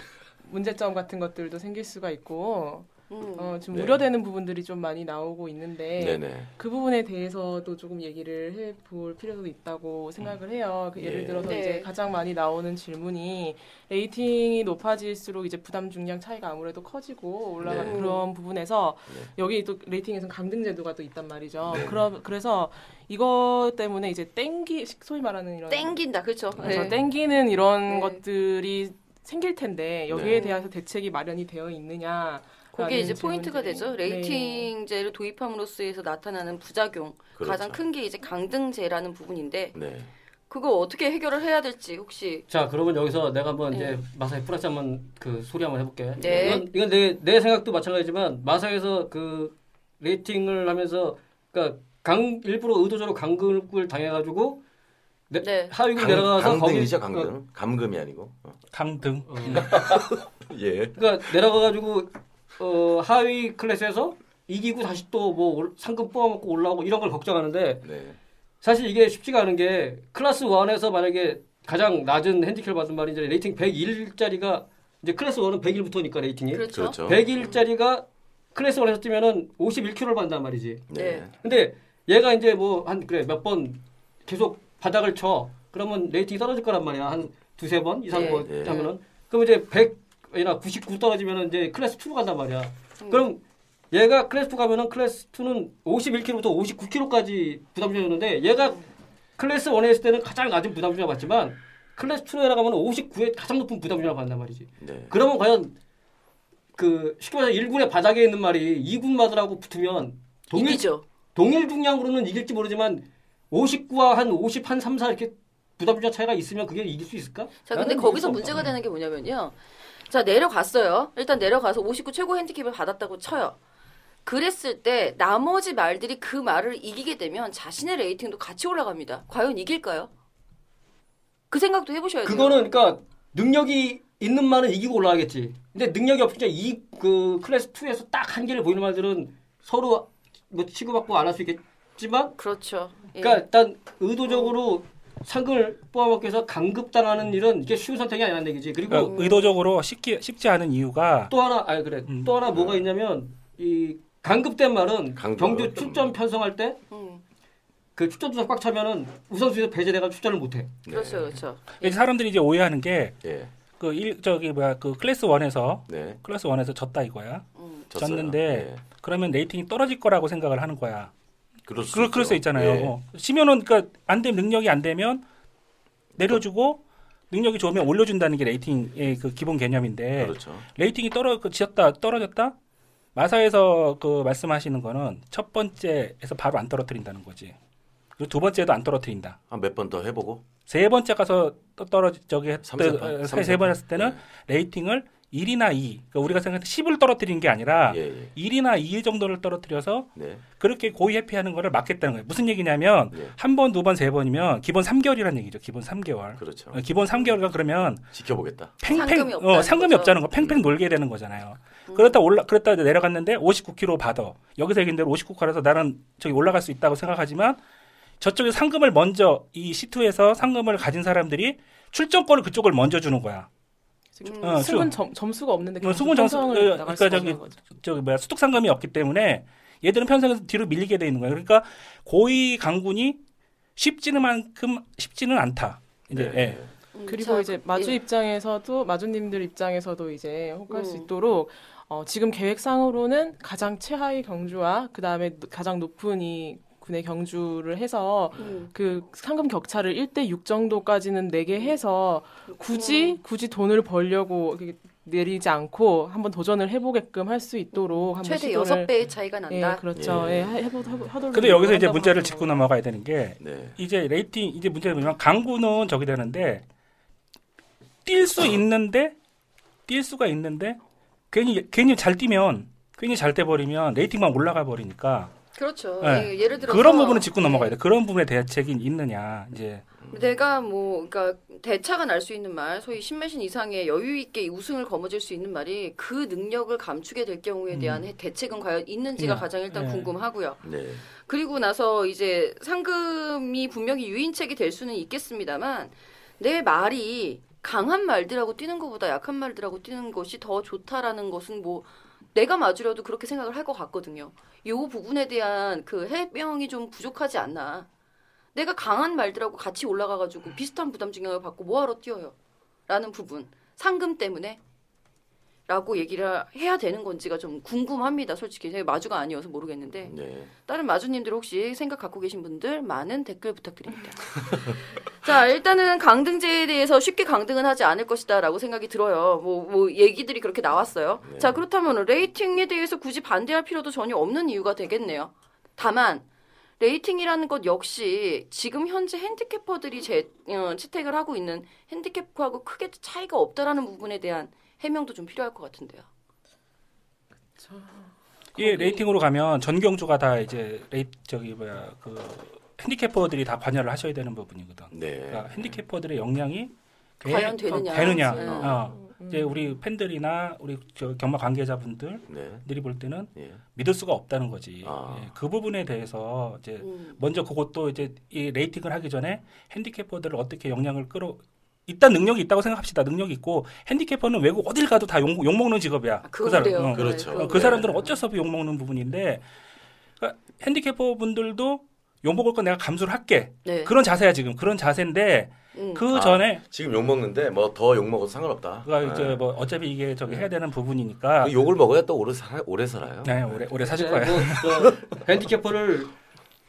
문제점 같은 것들도 생길 수가 있고 음. 어, 좀 네. 우려되는 부분들이 좀 많이 나오고 있는데 네네. 그 부분에 대해서도 조금 얘기를 해볼 필요도 있다고 생각을 해요. 그 예를 예. 들어서 네. 이제 가장 많이 나오는 질문이 레이팅이 높아질수록 이제 부담 중량 차이가 아무래도 커지고 올라가는 네. 그런 부분에서 네. 여기 또 레이팅에서는 강등 제도가 또 있단 말이죠. 네. 그러, 그래서 이것 때문에 이제 땡기 소위 말하는 이런 땡긴다, 그렇죠? 그래서 네. 땡기는 이런 네. 것들이 생길 텐데 여기에 네. 대해서 대책이 마련이 되어 있느냐 그게 이제 포인트가. 되죠. 네. 레이팅제를 도입함으로써에서 나타나는 부작용 그렇죠. 가장 큰 게 이제 강등제라는 부분인데 네. 그거 어떻게 해결을 해야 될지 혹시 자, 그러면 여기서 내가 한번 네. 이제 마사회 플러스 한번 그 소리 한번 해볼게. 네. 이건, 이건 내, 내 생각도 마찬가지지만 마사회에서 그 레이팅을 하면서 그러니까 강 일부러 의도적으로 강급을 당해가지고 네, 네. 하위군 강, 내려가서 강등이죠, 거기 강등. 감금이 아니고. 어. 강등. 어, 예. 그러니까 내려가 가지고 어, 하위 클래스에서 이기고 다시 또 뭐 상금 뽑아먹고 올라오고 이런 걸 걱정하는데 네. 사실 이게 쉽지가 않은 게 클래스 1에서 만약에 가장 낮은 핸디캡을 받은 말이 이제 레이팅 101짜리가 이제 클래스 1은 101부터니까 레이팅이 그렇죠. 그렇죠. 101짜리가 클래스 1에서 뛰면은 51kg를 받는단 말이지. 네. 근데 얘가 이제 뭐 한 그래 몇 번 계속 바닥을 쳐 그러면 레이팅이 떨어질 거란 말이야 한 두세 번 이상 네. 뭐 네. 하면은 그럼 이제 100이나 99 떨어지면은 이제 클래스 2로 간단 말이야. 음. 그럼 얘가 클래스 2 가면은 클래스 2는 51kg부터 59kg까지 부담 중량인데 얘가 클래스 1에 있을 때는 가장 낮은 부담 중량 받지만 클래스 2로 내려가면 59에 가장 높은 부담 주가 받는단 말이지. 네. 그러면 과연 그 쉽게 말해서 1군의 바닥에 있는 말이 2군 마들하고 붙으면 동일 이기죠. 동일 중량으로는 이길지 모르지만 59와 한 50, 한 3, 4 이렇게 부담주자 차이가 있으면 그게 이길 수 있을까? 자, 근데 거기서 문제가. 되는 게 뭐냐면요. 자, 내려갔어요. 일단 내려가서 59 최고 핸디캡을 받았다고 쳐요. 그랬을 때 나머지 말들이 그 말을 이기게 되면 자신의 레이팅도 같이 올라갑니다. 과연 이길까요? 그 생각도 해보셔야 돼요. 그거는 그러니까 능력이 있는 말은 이기고 올라가겠지. 근데 능력이 없으니까 이 그 클래스 2에서 딱 한계를 보이는 말들은 서로 뭐 치고받고 안 할 수 있겠지만 그렇죠. 예. 그러니까 일단 의도적으로 상금을 뽑아먹기 위해서 강급당하는 일은 이게 쉬운 선택이 아니라는 얘기지. 그리고 그러니까 의도적으로 쉽게 쉽지 않은 이유가 또 하나 아니 그래 음. 또 하나 뭐가 있냐면 이 강급된 말은. 경주 출전 편성할 때그 음, 출전 두수 꽉 차면은 우선순위에서 배제돼가 출전을 못해. 그렇죠, 네. 그렇죠. 이제 사람들이 이제 오해하는 게 예. 그 일 저기 뭐야 그 클래스 1에서 네. 클래스 1에서 졌다 이거야. 음. 졌는데 예. 그러면 레이팅이 떨어질 거라고 생각을 하는 거야. 그럴 수, 그럴, 그럴 수. 있잖아요. 예. 어. 치면은 그러니까 안 되면 능력이 안 되면 내려주고 능력이 좋으면 올려준다는 게 레이팅의 그 기본 개념인데 그렇죠. 레이팅이 떨어 그 졌다 떨어졌다 마사에서 그 말씀하시는 거는 첫 번째에서 바로 안 떨어뜨린다는 거지. 그리고 두 번째도 안 떨어뜨린다. 한 몇 번 더 해보고. 세 번째 가서 또 떨어지 저기 했- 삼세판? 세번 했을 때는 레이팅을 1이나 2. 그러니까 우리가 생각할 때 10을 떨어뜨린 게 아니라 예, 예. 1이나 2 정도를 떨어뜨려서 네. 그렇게 고의 회피하는 거를 막겠다는 거예요. 무슨 얘기냐면 예. 한 번, 두 번, 세 번이면 기본 3개월이라는 얘기죠. 기본 3개월. 그렇죠. 어, 기본 3개월가 그러면 지켜보겠다. 팽팽 상금이 어, 없다는 상금이 거죠. 없다는 거 팽팽 놀게 되는 거잖아요. 음. 그렇다 올라 그렇다 내려갔는데 59kg 받아. 여기서 얘기한 대로 59kg라서 나는 저기 올라갈 수 있다고 생각하지만 저쪽에 상금을 먼저 이 C2에서 상금을 가진 사람들이 출전권을 그쪽을 먼저 주는 거야. 음. 어, 승은 점, 점수가 없는데 어, 승은 점수- 을 그, 나갈 그러니까 저기-. 저기 뭐야 수득 상금이 없기 때문에 얘들은 편성에서 뒤로 밀리게 돼 있는 거야. 그러니까 고위 강군이 쉽지는 만큼 쉽지는 않다. 이제 네. 예. 음, 그리고 자, 이제 마주 예. 입장에서도 마주님들 입장에서도 이제 혹할 수 음. 있도록 어, 지금 계획상으로는 가장 최하위 경주와 그 다음에 가장 높은 이 군의 경주를 해서 음. 그 상금 격차를 1대 6 정도까지는 내게 해서 굳이 굳이 돈을 벌려고 내리지 않고 한번 도전을 해보게끔 할 수 있도록 한번 최대 시도를 여섯 배의 차이가 예, 난다. 그렇죠. 예. 예, 해보 해보 하도록. 근데 여기서 이제 문제를 짚고. 넘어가야 되는 게 네. 이제 레이팅 이제 문제가 뭐냐면 강구는 저기 되는데 뛸 수 있는데 뛸 수가 있는데 괜히 괜히 잘 뛰면 괜히 잘돼 버리면 레이팅만 올라가 버리니까 그렇죠. 네. 예, 예를 들어서 그런 부분은 짚고 예. 넘어가야 돼. 그런 부분에 대책이 있느냐 이제 내가 뭐 그러니까 대차가 날 수 있는 말, 소위 십 마신 이상의 여유 있게 우승을 거머쥘 수 있는 말이 그 능력을 감추게 될 경우에 대한 해- 대책은 과연 있는지가 음. 가장 일단 네. 궁금하고요. 네. 그리고 나서 이제 상금이 분명히 유인책이 될 수는 있겠습니다만 내 말이 강한 말들하고 뛰는 것보다 약한 말들하고 뛰는 것이 더 좋다라는 것은 뭐 내가 맞으려도 그렇게 생각을 할 것 같거든요. 이 부분에 대한 그 해명이 좀 부족하지 않나. 내가 강한 말들하고 같이 올라가가지고 비슷한 부담 증명을 받고 뭐하러 뛰어요? 라는 부분. 상금 때문에? 라고 얘기를 해야 되는 건지가 좀 궁금합니다. 솔직히. 제가 마주가 아니어서 모르겠는데. 네. 다른 마주님들 혹시 생각 갖고 계신 분들 많은 댓글 부탁드립니다. 자, 일단은 강등제에 대해서 쉽게 강등은 하지 않을 것이다라고 생각이 들어요. 뭐, 뭐, 얘기들이 그렇게 나왔어요. 네. 자, 그렇다면 레이팅에 대해서 굳이 반대할 필요도 전혀 없는 이유가 되겠네요. 다만, 레이팅이라는 것 역시 지금 현재 핸디캐퍼들이 제, 어, 채택을 하고 있는 핸디캐퍼하고 크게 차이가 없다라는 부분에 대한 해명도 좀 필요할 것 같은데요. 이 레이팅으로 가면 전 경주가 다 이제 레이 저기 뭐야 그 핸디캐퍼들이 다 관여를 하셔야 되는 부분이거든. 네. 그러니까 핸디캐퍼들의 역량이 돼- 과연 되느냐. 어, 되느냐. 네. 어. 이제 우리 팬들이나 우리 저 경마 관계자분들들이 네. 볼 때는 예. 믿을 수가 없다는 거지. 아. 예, 그 부분에 대해서 이제 음. 먼저 그것도 이제 이 레이팅을 하기 전에 핸디캐퍼들을 어떻게 역량을 끌어 일단 능력이 있다고 생각합시다. 능력이 있고 핸디캐퍼는 외국 어딜 가도 다욕 먹는 직업이야. 아, 그건 그래요. 어. 그렇죠. 네, 어, 그 네. 사람들은 어쩔 수 없이 욕 먹는 부분인데 그러니까 핸디캐퍼 분들도 욕 먹을 건 내가 감수를 할게. 네. 그런 자세야 지금 그런 자세인데 음. 그 아. 전에 지금 욕 먹는데 뭐 더 욕 먹어도 상관없다. 그러니까 네. 뭐 어차피 이게 저기 네. 해야 되는 부분이니까 그 욕을 먹어야 또 오래 살 오래 살아요. 네, 오래 오래 사실 뭐, 거예요. 저, 핸디캐퍼를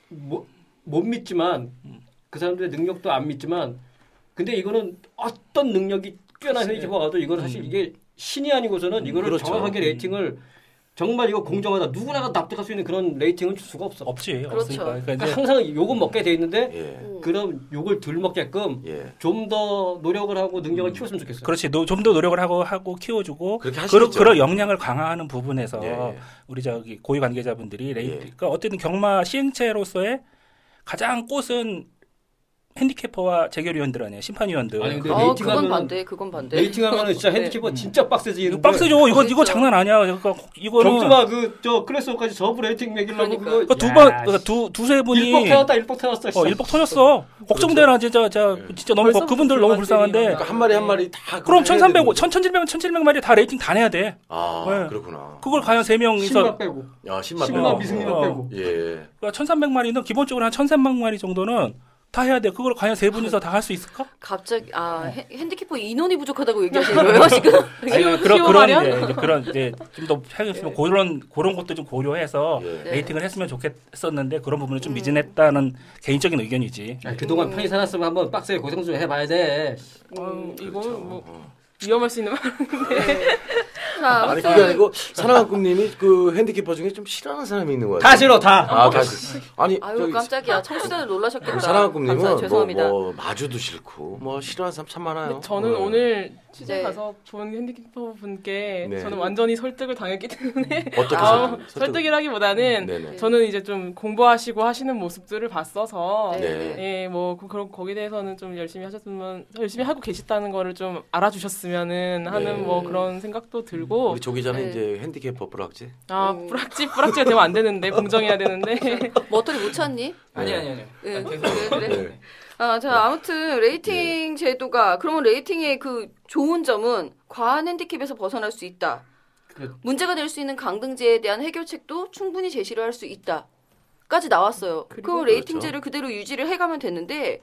못, 못 믿지만 그 사람들의 능력도 안 믿지만 근데 이거는 어떤 능력이 뛰어난. 핸디캐퍼가 와도 이거는 사실 음. 이게 신이 아니고서는 이거를 그렇죠. 정확하게 레이팅을 정말 이거 공정하다 누구나가 납득할 수 있는 그런 레이팅을 줄 수가 없어. 없지 그렇죠. 없으니까 그러니까 그러니까 항상 욕은 먹게 돼 있는데 예. 음. 그럼 욕을 덜 먹게끔 예. 좀더 노력을 하고 능력을 음. 키웠으면 좋겠어요. 그렇지 좀 더 노력을 하고 하고 키워주고 그렇게 그런. 그런 역량을 강화하는 부분에서 예, 예. 우리 저기 고위 관계자분들이 레이팅 예. 그러니까 어쨌든 경마 시행체로서의 가장 꽃은 핸디캐퍼와 재결위원들 아니에요 심판위원들 아니, 근데 어, 레이팅 그건 반대. 그건 반대. 레이팅하면은 진짜 네. 핸디캐퍼 진짜 빡세지. 이거 빡세죠 이거 이거 그렇죠. 장난 아니야 그러니까 이거는 경주마 그저 클래스까지 전부 레이팅 매기려고 그러니까. 그거 그러니까 두 야, 번, 씨. 그러니까 두, 두세 분이. 일복 터졌다 일복 터졌어. 어, 일복 터졌어. 걱정되나, 진짜, 진짜, 진짜 너무, 그분들 너무 불쌍한데. 그러니까 한 마리 한 마리 다 그럼 그렇게 해야 1300, 되는 1700, 1700 마리 다 레이팅 다 내야 돼. 아, 네. 그렇구나. 그걸 과연 세 명이서. 신마 빼고 야, 10만 신마 어, 미승리만 어. 빼고. 예. 그러니까 1300 마리는 기본적으로 한 1300 마리 정도는 다 해야 돼. 그걸 과연 세 분이서 다 할 수 있을까? 갑자기 아 핸- 핸디캐퍼 인원이 부족하다고 얘기하시는 거예요 지금? 아니, 쉬워- 그런, 그런, 말이야? 이제, 이제 그런, 이제, 좀더 하겠으면, 그런, 그런 것도 좀 고려해서 예. 네. 레이팅을 했으면 좋겠었는데, 그런 부분은 좀 미진했다는 개인적인 의견이지. 야, 그동안 편히 살았으면 한번 빡세게 고생 좀 해봐야 돼. 어, 이거 그렇죠. 뭐 어. 위험할 수 있는 말. 자, 아니 그게 아니고 사랑한 꿈님이 그 핸디캐퍼 중에 좀 싫어하는 사람이 있는 거예요. 다 싫어 다. 아, 다 싫어. 아니 아유 저기 깜짝이야 청취자들 놀라셨겠다. 사랑한 꿈님은 뭐. 뭐 마주도 싫고 뭐 싫어하는 사람 참 많아요. 저는 어. 오늘 취재 네. 가서 본 핸디캐퍼 분께 네. 저는 완전히 설득을 당했기 때문에 어떻게 아, 설득- 설득- 설득이라기보다는 네네. 저는 이제 좀 공부하시고 하시는 모습들을 봤어서 네. 예, 뭐 그- 그런 거기에 대해서는 좀 열심히 하셨으면 열심히 하고 계시다는 거를 좀 알아주셨으면은 하는 네. 뭐 그런 생각도 들고 우리 조 기자는 네. 이제 핸디캐퍼 불학지. 아 음. 뿌락지 뿌락지가 되면 안 되는데 공정해야 되는데 머터리 못 찾니? 아니 아니 아니. 예, 아, 그래. 그래. 네. 아, 자 아무튼 rating 제도가 그러면 rating의 그 좋은 점은 과한 핸디캡에서 벗어날 수 있다. 그- 문제가 될 수 있는 강등제에 대한 해결책도 충분히 제시를 할 수 있다. 까지 나왔어요. 그 그리고- rating제를 그대로 유지를 해가면 되는데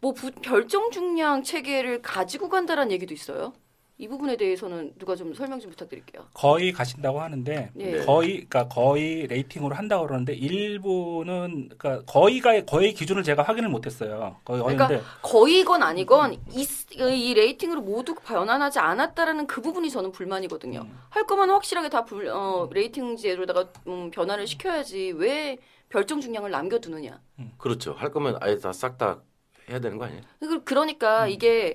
뭐 부- 별정 중량 체계를 가지고 간다라는 얘기도 있어요. 이 부분에 대해서는 누가 좀 설명 좀 부탁드릴게요. 거의 가신다고 하는데, 예. 네. 거의, 그러니까 거의 rating으로 한다고 그러는데, 일부는, 그러니까 거의가, 거의 기준을 제가 확인을 못했어요. 거의 그러니까 어는데 거의건 아니건 이, 이 rating으로 모두 변환하지 않았다라는 그 부분이 저는 불만이거든요. 음. 할 거면 확실하게 다 불, 어, rating제로다가 음, 변화를 시켜야지 왜 별정 중량을 남겨두느냐. 그렇죠. 할 거면 아예 다 싹 다 해야 되는 거 아니에요? 그- 그러니까 음. 이게 원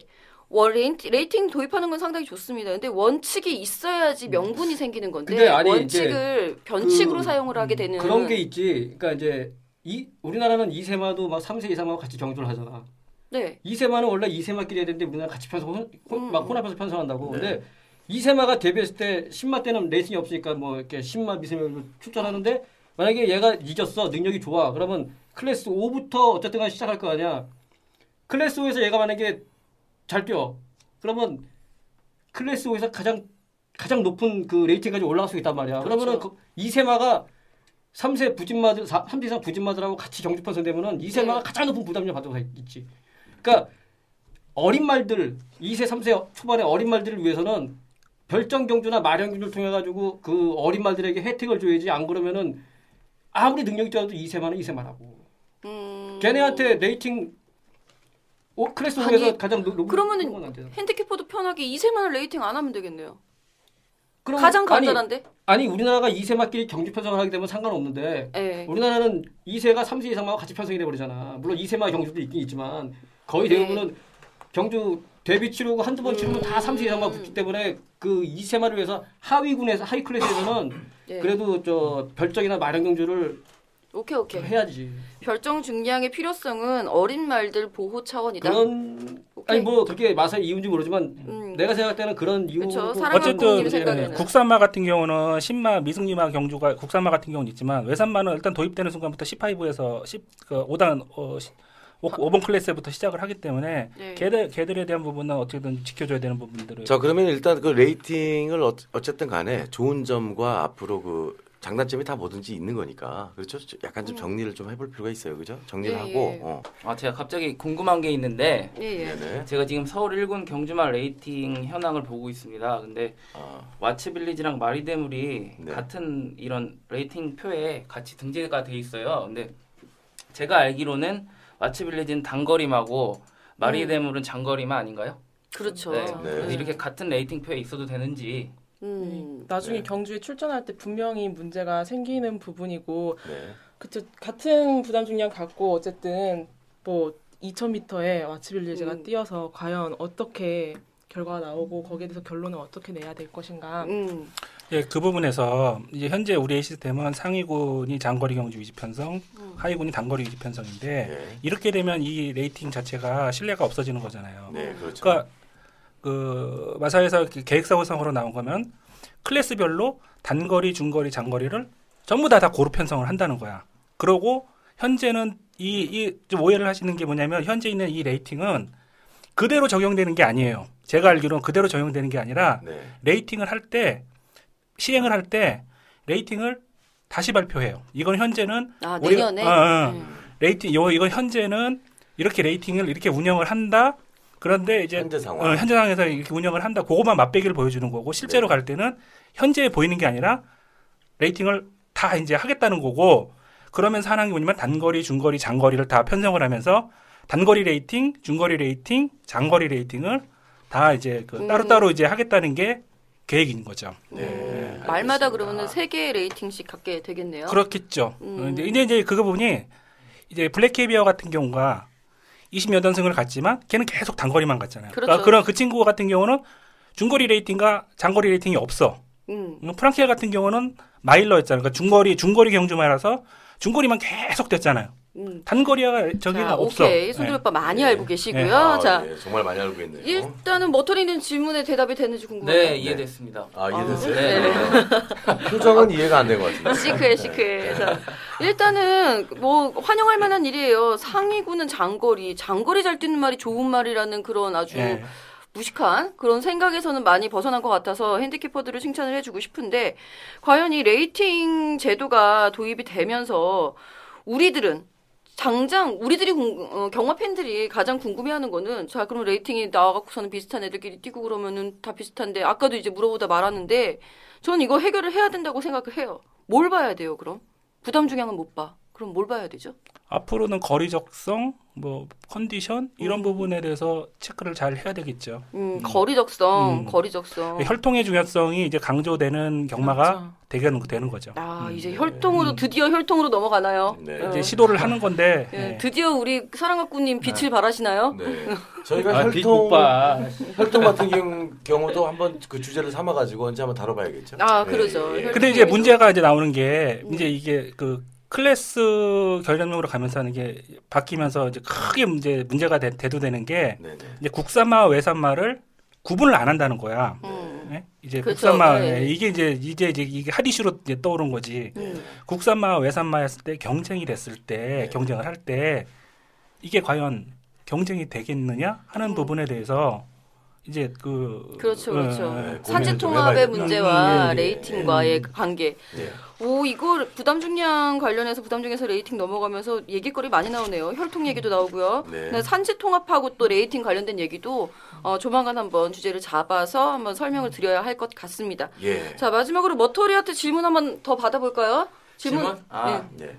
rating, rating 도입하는 건 상당히 좋습니다. 근데 원칙이 음. 있어야지 명분이 생기는 건데 근데 아니, 원칙을 변칙으로 그- 사용을 하게 되는 그런 게 있지. 그러니까 이제 이 우리나라는 이세마도 막 3세 이상하고 같이 경주를 하잖아. 네. 이세마는 원래 이세마끼리 해야 되는데 우리나라 같이 편성 혼, 혼- 음. 막 혼합해서 편성한다고. 네. 근데 이세마가 데뷔했을 때 신마 때는 rating이 없으니까 뭐 이렇게 신마 이세마로 출전하는데 만약에 얘가 이겼어 능력이 좋아 그러면 클래스 5부터 어쨌든 간 시작할 거 아니야. 클래스 5에서 얘가 만약에 잘 뛰어 그러면 클래스 5에서 가장 가장 높은 그 rating까지 올라갈 수 있단 말이야. 그러면은 그렇죠. 그 이세마가 3세 부진마들 3세 이상 부진마들하고 같이 경주 편성되면은 이세마가 네. 가장 높은 부담률 받을 수 있지. 그러니까 어린 말들 2세 3세 초반에 어린 말들을 위해서는 별정 경주나 마령 경주를 통해 가지고 그 어린 말들에게 혜택을 줘야지 안 그러면은 아무리 능력이 좋아도 2세마는 2세마라고. 음... 걔네한테 rating 오, 클래스 아니, 5에서 가장 높은 그러면은. handicapper도 편하게 2세마는 rating 안 하면 되겠네요. 그럼 가장 아니, 간단한데? 아니 우리나라가 2세마끼리 경주 편성을 하게 되면 상관없는데 예. 우리나라는 2세가 3세 이상하고 같이 편성이 돼 버리잖아. 물론 2세마 경주도 있긴 있지만 거의 네. 대부분은 경주 데뷔 치르고 한두 번 치르면 다 3세 이상만 붙기 때문에 그 2세마를 위해서 하위군에서 하위 클래스에서는 예. 그래도 저 별정이나 마련 경주를 오케이 오케이. 해야지. 별정 중량의 필요성은 어린 말들 보호 차원이다. 그런 오케이. 아니 뭐 그렇게 맛에 이유인지 모르지만 음. 내가 생각할 때는 그런 그쵸, 사랑하는 어쨌든 네. 생각에는. 국산마 같은 경우는 신마, 미승리마 경주가 국산마 같은 경우는 있지만 외산마는 일단 도입되는 순간부터 15에서 10, 그 5단 어, 5, 번 클래스부터 시작을 하기 때문에 네. 걔들 걔들에 대한 부분은 어떻게든 지켜줘야 되는 부분들을 자 그러면 일단 그 rating을 어, 어쨌든 간에 좋은 점과 앞으로 그 장단점이 다 뭐든지 있는 거니까 그렇죠. 약간 좀 정리를 좀 해볼 필요가 있어요, 그죠? 정리를 예, 하고 예. 어. 아 제가 갑자기 궁금한 게 있는데 예, 예. 제가 지금 서울 1군 경주마 rating 현황을 보고 있습니다. 근데 아, 와츠빌리지랑 마리대물이 네. 같은 이런 rating 표에 같이 등재가 돼 있어요. 근데 제가 알기로는 와츠빌리지는 단거리마고 마리대물은 장거리마 아닌가요? 그렇죠. 네. 네. 이렇게 같은 rating 표에 있어도 되는지 음. 나중에 네. 경주에 출전할 때 분명히 문제가 생기는 부분이고 네. 그쵸 같은 부담 중량 갖고 어쨌든 뭐 2,000m에 와츠빌리지가 음. 뛰어서 과연 어떻게 결과가 나오고 거기에 대해서 결론을 어떻게 내야 될 것인가. 음. 예, 그 부분에서 이제 현재 우리의 시스템은 상위군이 장거리 경주 위주 편성, 음. 하위군이 단거리 위주 편성인데 네. 이렇게 되면 이 rating 자체가 신뢰가 없어지는 거잖아요. 네, 그렇죠. 그러니까 그 마사회에서 계획사고상으로 나온 거면 클래스별로 단거리, 중거리, 장거리를 전부 다 다 고루 편성을 한다는 거야. 그러고 현재는 이, 이 좀 오해를 하시는 게 뭐냐면 현재 있는 이 rating은 그대로 적용되는 게 아니에요. 제가 알기로는 그대로 적용되는 게 아니라 네. rating을 할 때 시행을 할 때 rating을 다시 발표해요. 이건 현재는 아 우리가- 내년에. 어, 어. 음. rating 요 이건 현재는 이렇게 rating을 이렇게 운영을 한다. 그런데 이제 현재 상황. 어, 현재 상황에서 이렇게 운영을 한다. 그것만 맛배기를 보여주는 거고 실제로 네. 갈 때는 현재 보이는 게 아니라 rating을 다 이제 하겠다는 거고 그러면서 하는 게 뭐냐면 단거리, 중거리, 장거리를 다 편성을 하면서 단거리 rating, 중거리 rating, 장거리 rating을 다 이제 그 음. 따로따로 이제 하겠다는 게 계획인 거죠. 네. 음. 말마다. 그러면은 세 개의 rating씩 갖게 되겠네요. 그렇겠죠. 음. 어, 근데 이제 이제 그 부분이 이제 블랙 캐비어 같은 경우가 20여 연승을 갔지만 걔는 계속 단거리만 갔잖아요. 그렇죠. 그러니까 그런 그 친구 같은 경우는 중거리 rating과 장거리 rating이 없어. 음. 음, 프랑켈 같은 경우는 miler였잖아요. 그러니까 중거리 중거리 경주마라서 중거리만 계속 됐잖아요. 음. 단거리가 저기는 자, 없어. 오케이. 손들 네. 오빠 많이 네. 알고 계시고요. 아, 자, 예, 정말 많이 알고 있네요. 일단은 머터리는 질문에 대답이 됐는지 궁금해요. 네 이해됐습니다. 아, 이해됐어요? 네. 네. 표정은 이해가 안 된 것 같은데. 시크해, 시크해. 자, 일단은 뭐 환영할 만한 일이에요. 상위군은 장거리, 장거리 잘 뛰는 말이 좋은 말이라는 그런 아주 예. 무식한 그런 생각에서는 많이 벗어난 것 같아서 handicapper들을 칭찬을 해주고 싶은데 과연 이 rating 제도가 도입이 되면서 우리들은 당장 우리들이 궁- 어, 경마 팬들이 가장 궁금해하는 거는 자 그럼 rating이 나와갖고서는 비슷한 애들끼리 뛰고 그러면은 다 비슷한데 아까도 이제 물어보다 말았는데 전 이거 해결을 해야 된다고 생각을 해요. 뭘 봐야 돼요 그럼? 부담 중량은 못 봐. 그럼 뭘 봐야 되죠? 앞으로는 거리 적성, 뭐 컨디션 이런 음. 부분에 대해서 체크를 잘 해야 되겠죠. 음, 거리 적성, 음. 거리 적성. 혈통의 중요성이 이제 강조되는 경마가 그렇죠. 되는 되는 거죠. 아, 음. 이제 혈통으로 음. 드디어 혈통으로 넘어가나요? 네. 어. 이제 시도를 하는 건데 예, 예. 드디어 우리 사랑학구님 빛을 발하시나요? 네. 저희가 아, 빛 혈통. 혈통 같은 경우, 경우도 한번 그 주제를 삼아가지고 언제 한번 다뤄봐야겠죠. 아, 네, 그러죠. 근데 이제 문제가 이제 나오는 게 음. 이제 이게 그 클래스 결정력으로 가면서 하는 게 바뀌면서 이제 크게 문제 문제가 돼, 대두되는 게 네네. 이제 국산마와 외산마를 구분을 안 한다는 거야. 음. 예? 이제 그렇죠. 국산마 네. 이게 이제 이제 이제 이게 한 이슈로 이제 떠오른 거지. 음. 국산마와 외산마였을 때 경쟁이 됐을 때 네. 경쟁을 할 때 이게 과연 경쟁이 되겠느냐 하는 음. 부분에 대해서 이제 그 그렇죠, 어, 그렇죠. 어, 네, 산지 통합의 해봐야겠다. 문제와 음, 예, 예, rating과의 음. 그 관계. 예. 오, 이거 부담 중량 관련해서 부담 중에서 rating 넘어가면서 얘기거리 많이 나오네요. 혈통 얘기도 나오고요. 네. 네, 산지 통합하고 또 rating 관련된 얘기도 어, 조만간 한번 주제를 잡아서 한번 설명을 드려야 할 것 같습니다. 예. 자, 마지막으로 머터리한테 질문 한번 더 받아볼까요? 질문? 아, 네. 네.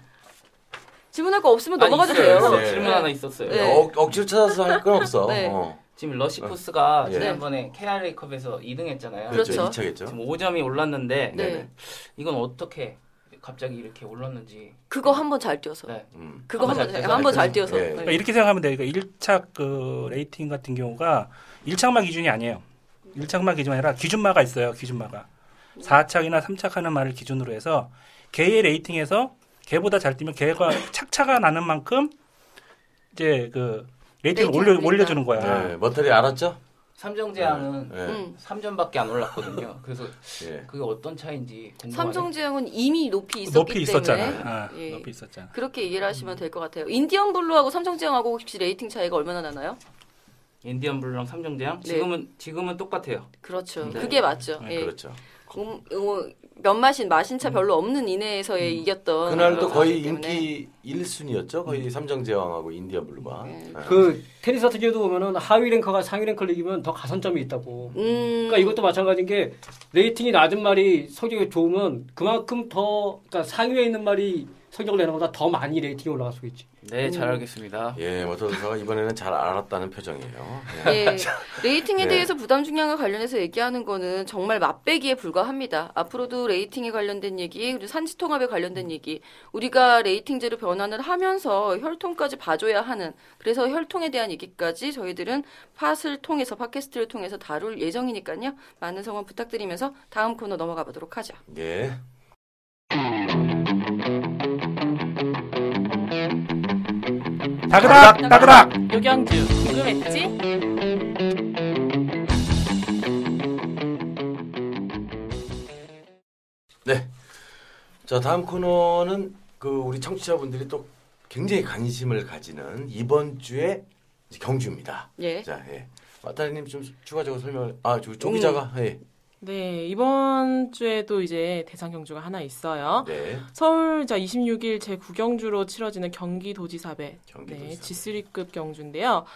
질문할 거 없으면 아, 넘어가도 있어요. 돼요. 네. 질문 하나 있었어요. 네. 억, 억지로 찾아서 할 건 없어. 네. 어. 지금 러시푸스가 예. 지난번에 KRA컵에서 2등했잖아요. 그렇죠. 그렇죠. 2차겠죠. 지금 5점이 올랐는데 네. 이건 어떻게 갑자기 이렇게 올랐는지. 그거 한 번 잘 뛰어서. 네. 음. 그거 한번 한번 잘 잘, 뛰어서 한번 잘 알죠. 뛰어서. 예. 네. 그러니까 이렇게 생각하면 돼요. 그러니까 1차 그 레이팅 같은 경우가 1착마 기준이 아니에요. 1착마 기준이 아니라 기준마가 있어요. 기준마가. 4착이나 3착 하는 말을 기준으로 해서 걔의 레이팅에서 걔보다 잘 뛰면 걔가 착차가 나는 만큼 이제 그 레이팅을 올려. 올려주는 거야. 네, 머터리 알았죠? 삼성제약은 네. 음. 3점밖에 안 올랐거든요. 그래서 예. 그게 어떤 차이인지 궁금하네요. 삼성제약은 이미 높이 있었기 높이 때문에 있었잖아. 아, 예. 높이 있었잖아. 그렇게 이해를 하시면 될 것 같아요. 인디언 블루하고 삼성제약하고 혹시 레이팅 차이가 얼마나 나나요? 인디언 블루랑 삼성제약 네. 지금은 지금은 똑같아요. 그렇죠. 네. 그게 맞죠. 네, 예. 그렇죠. 음, 어, 몇 마신 마신 차 별로 없는 이내에서의 이겼던 그날도 거의. 인기 1순위였죠. 거의 삼성제약하고 인디언 블루가. 네. 네. 그 테니스 같은 경우도 보면은 하위 랭커가 상위 랭커를 이기면 더 가산점이 있다고. 음, 그러니까 이것도 마찬가지인 게 레이팅이 낮은 말이 성적이 좋으면 그만큼 더 그러니까 상위에 있는 말이 성적을 내는 것보다 더 많이 레이팅이 올라갈 수 있지. 네, 잘 알겠습니다. 예, 머터도사가 이번에는 잘 알았다는 표정이에요. 예. 예, 레이팅에 네. 대해서 부담 중량과 관련해서 얘기하는 거는 정말 맛배기에 불과합니다. 앞으로도 레이팅에 관련된 얘기, 그리고 산지 통합에 관련된 얘기, 우리가 레이팅제로 변환을 하면서 혈통까지 봐줘야 하는, 그래서 혈통에 대한 얘기까지 저희들은 팟을 통해서, 팟캐스트를 통해서 다룰 예정이니까요. 많은 성원 부탁드리면서 다음 코너 넘어가 보도록 하죠. 예. 다그닥 다그닥. 요경주 궁금했지? 네. 자, 다음 코너는 그 우리 청취자분들이 또 굉장히 관심을 가지는 이번 주의 이제 경주입니다. 예. 자, 예. 마타리님 좀 추가적으로 설명을, 아, 조, 조 기자가, 예. 네, 이번 주에도 이제 대상 경주가 하나 있어요. 네. 서울 자 26일 제 9경주로 치러지는 경기도지사배 경기도지사배. 네, G3급 경주인데요.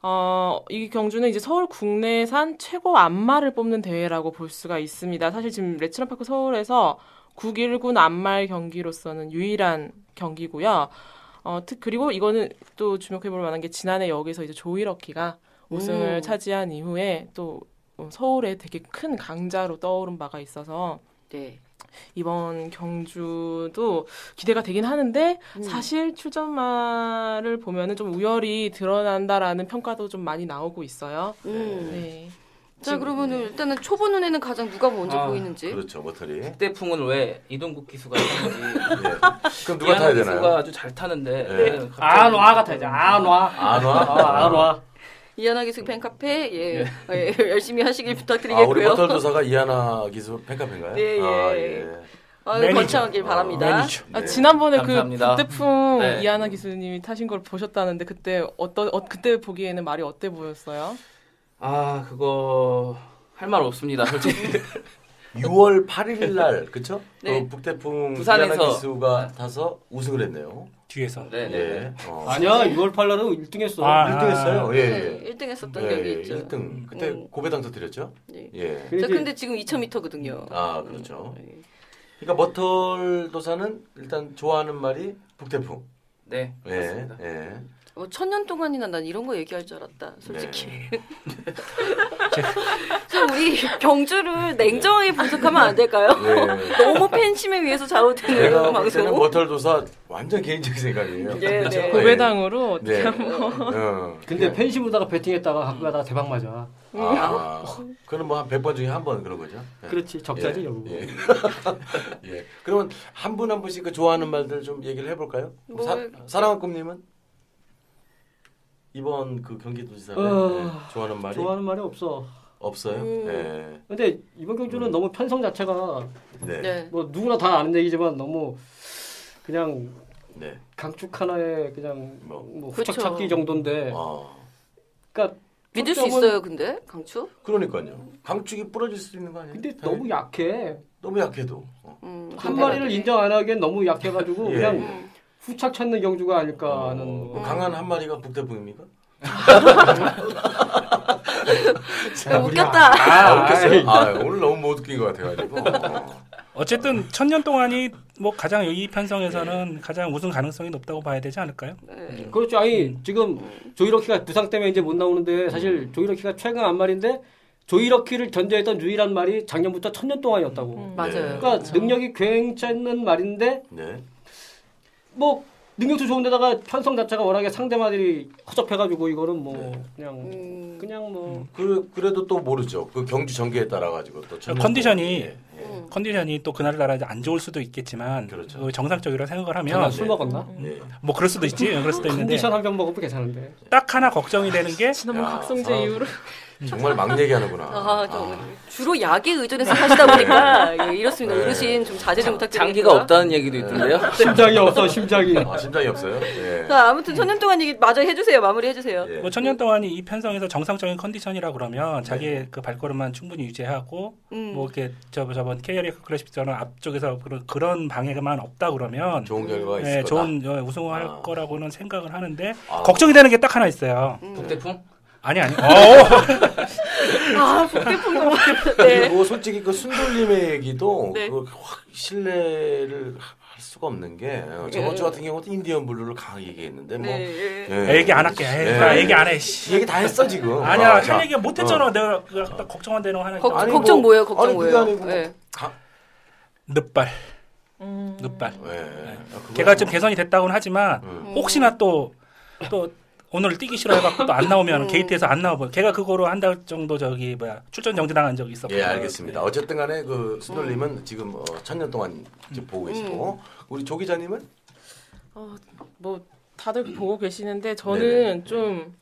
어, 이 경주는 이제 서울 국내산 최고 안마를 뽑는 대회라고 볼 수가 있습니다. 사실 지금 레츠런파크 서울에서 9일군 안말 경기로서는 유일한 경기고요. 어, 특, 그리고 이거는 또 주목해 볼 만한 게 지난해 여기서 이제 조이러키가 우승을 음. 차지한 이후에 또 어, 서울에 되게 큰 강자로 떠오른 바가 있어서 네. 이번 경주도 기대가 되긴 하는데 음. 사실 출전마를 보면은 좀 우열이 드러난다라는 평가도 좀 많이 나오고 있어요. 음. 네. 자, 지금- 그러면 은 일단은 초보 눈에는 가장 누가 먼저 아, 보이는지. 그렇죠, 머터리. 예. 태풍은 왜 이동국 기수가 타는지 그럼 누가 타야 기수가 되나요? 아주 잘 타는데 네. 왜 갑자기- 안와 같아야지. 안 와. 안 와? 아, 안 와. 이하나 기수 팬카페 예, 예. 예, 열심히 하시길 아, 우리 부탁드리겠고요. 머털도사가 이하나 기수 팬카페인가요? 예, 예. 아, 예. 아유, 매니저. 번창하길 바랍니다. 매니저. 아, 네. 지난번에 감사합니다. 그 북대풍 네. 이하나 기수님이 타신 걸 보셨다는데 그때 어떤 어, 그때 보기에는 말이 어때 보였어요? 아 그거 할 말 없습니다. 솔직히 6월 8일 날, 그쵸? 네. 그 북태풍 부산에서. 이하나 기수가 타서 우승을 했네요. 뒤에서. 네네. 예. 어. 아니야, 6월 8일은 1등 했어. 아, 1등 했어요. 예, 네, 예. 1등 했었던 예, 기억이 예, 있죠. 1등. 그때 음. 고배당 터뜨렸죠? 네. 예. 이제 근데 지금 2000m거든요. 아, 그렇죠. 네. 그러니까 머털 도사는 일단 좋아하는 말이 북태풍. 네, 예. 맞습니다. 예. 뭐 천년 동안이나 난 이런 거 얘기할 줄 알았다. 솔직히. 네. 좀 우리 경주를 냉정하게 분석하면 안 될까요? 네. 너무 팬심에 위해서 좌우되는 제가 볼 방송. 때는 머털도사 완전 개인적인 생각이에요. 네, 그렇죠? 네. 고배당으로 어떻게 네. 하면 어. 근데 팬심으로다가 배팅했다가 갖고 가다가 대박 맞아. 아, 그럼 뭐한 100번 중에 한 번 그런 거죠? 네. 그렇지, 적자지, 예, 결국. 예. 예. 그러면 한분한 분씩 그 좋아하는 말들 좀 얘기를 해 볼까요? 뭐- 사, 사랑한 꿈님은 이번 그 경기도지사에 어, 예, 좋아하는 말이 좋아하는 말이 없어. 없어요? 음. 예. 근데 이번 경주는 너무 편성 자체가 네. 네. 네. 뭐 누구나 다 아는 얘기지만 너무 그냥 네. 강축 하나에 그냥 뭐. 뭐. 후척 찾기 정도인데 아, 그러니까 믿을 수 있어요, 근데 강추? 그러니까요. 강축이 부러질 수 있는 거 아니에요? 근데 당연히. 너무 약해. 너무 약해도. 어. 음, 한 마리를. 인정 안 하기엔 너무 약해가지고 예. 그냥 음. 후착 찾는 경주가 아닐까 하는. 어, 뭐. 강한 한 마리가 북태풍입니까? 야, 웃겼다. 아, 웃겼어요? 아이. 아, 오늘 너무 못 웃긴 것 같아가지고. 어. 어쨌든 천년 동안이 뭐 가장 이 편성에서는 가장 우승 가능성이 높다고 봐야 되지 않을까요? 네. 그렇죠. 아니 지금 조이러키가 부상 때문에 이제 못 나오는데 사실 조이러키가 최근 한 말인데 조이러키를 견제했던 유일한 말이 작년부터 천년 동안이었다고. 음. 맞아요. 네. 그러니까 능력이 괜찮은 말인데 네. 뭐 능력도 좋은데다가 편성 자체가 워낙에 상대마들이 허접해가지고 이거는 뭐 네. 그냥 음, 그냥 뭐 그 그래도 또 모르죠. 그 경주 전개에 따라 가지고 또 컨디션이 또- 예, 예. 음. 컨디션이 또 그날따라 이제 안 좋을 수도 있겠지만 그렇죠. 그 정상적이라 생각을 하면 술 먹었나? 예. 뭐 그럴 수도 있지 그럴 수도 있는데 컨디션 한 병 먹으면 괜찮은데. 딱 하나 걱정이 되는 게 지난번 야, 각성제 아. 이후로 정말 막 얘기하는구나. 아, 좀 주로 약에 의존해서 사시다 보니까 예, 이렇습니다. 네. 어르신 좀 자제 좀 부탁드립니다. 장기가 없다는 얘기도 있던데요. 심장이 없어 심장이. 아, 심장이 없어요? 예. 자, 아무튼 천년 동안 얘기 마저 해주세요. 마무리 해주세요. 예. 뭐 천년 동안이 이 편성에서 정상적인 컨디션이라 그러면 자기의 그 발걸음만 충분히 유지하고 음. 뭐 이렇게 저 저번 KRX 클래식처럼 앞쪽에서 그런 그런 방해만 없다 그러면 좋은 결과가 있을 네, 거다. 좋은 어, 우승할 아. 거라고는 생각을 하는데 아. 걱정이 되는 게 딱 하나 있어요. 음. 북대풍? 아니 아니. 어, 아, 북대풍도. 네. 그리고 솔직히 그 순돌림의 얘기도 네. 그확 신뢰를 할 수가 없는 게 어, 저번 주 같은 경우도 인디언 블루를 강하게 얘기했는데 뭐 네. 예. 얘기 안 할게. 에이, 예. 나 얘기 안 해. 씨. 얘기 다 했어 지금. 아니야, 아, 자, 할 얘기 못 했잖아. 내가 그딱 걱정한 데는 하나 걱, 있잖아. 아니, 걱정 뭐- 뭐예요? 걱정 아니, 뭐예요? 아니고 뭐- 네. 가, 늑발. 음. 늑발. 예. 아, 걔가 좀 개선이 됐다고는 하지만 음. 혹시나 또 또 오늘 뛰기 싫어 해갖고 또 안 나오면 게이트에서 안 나와버. 걔가 그거로 한 달 정도 저기 뭐야 출전 정지당한 적이 있었고. 예, 알겠습니다. 어쨌든 간에 그 순돌림은 지금 어, 천년 동안 지금 보고 계시고 우리 조 기자님은 어, 뭐 다들 보고 계시는데 저는 네네. 좀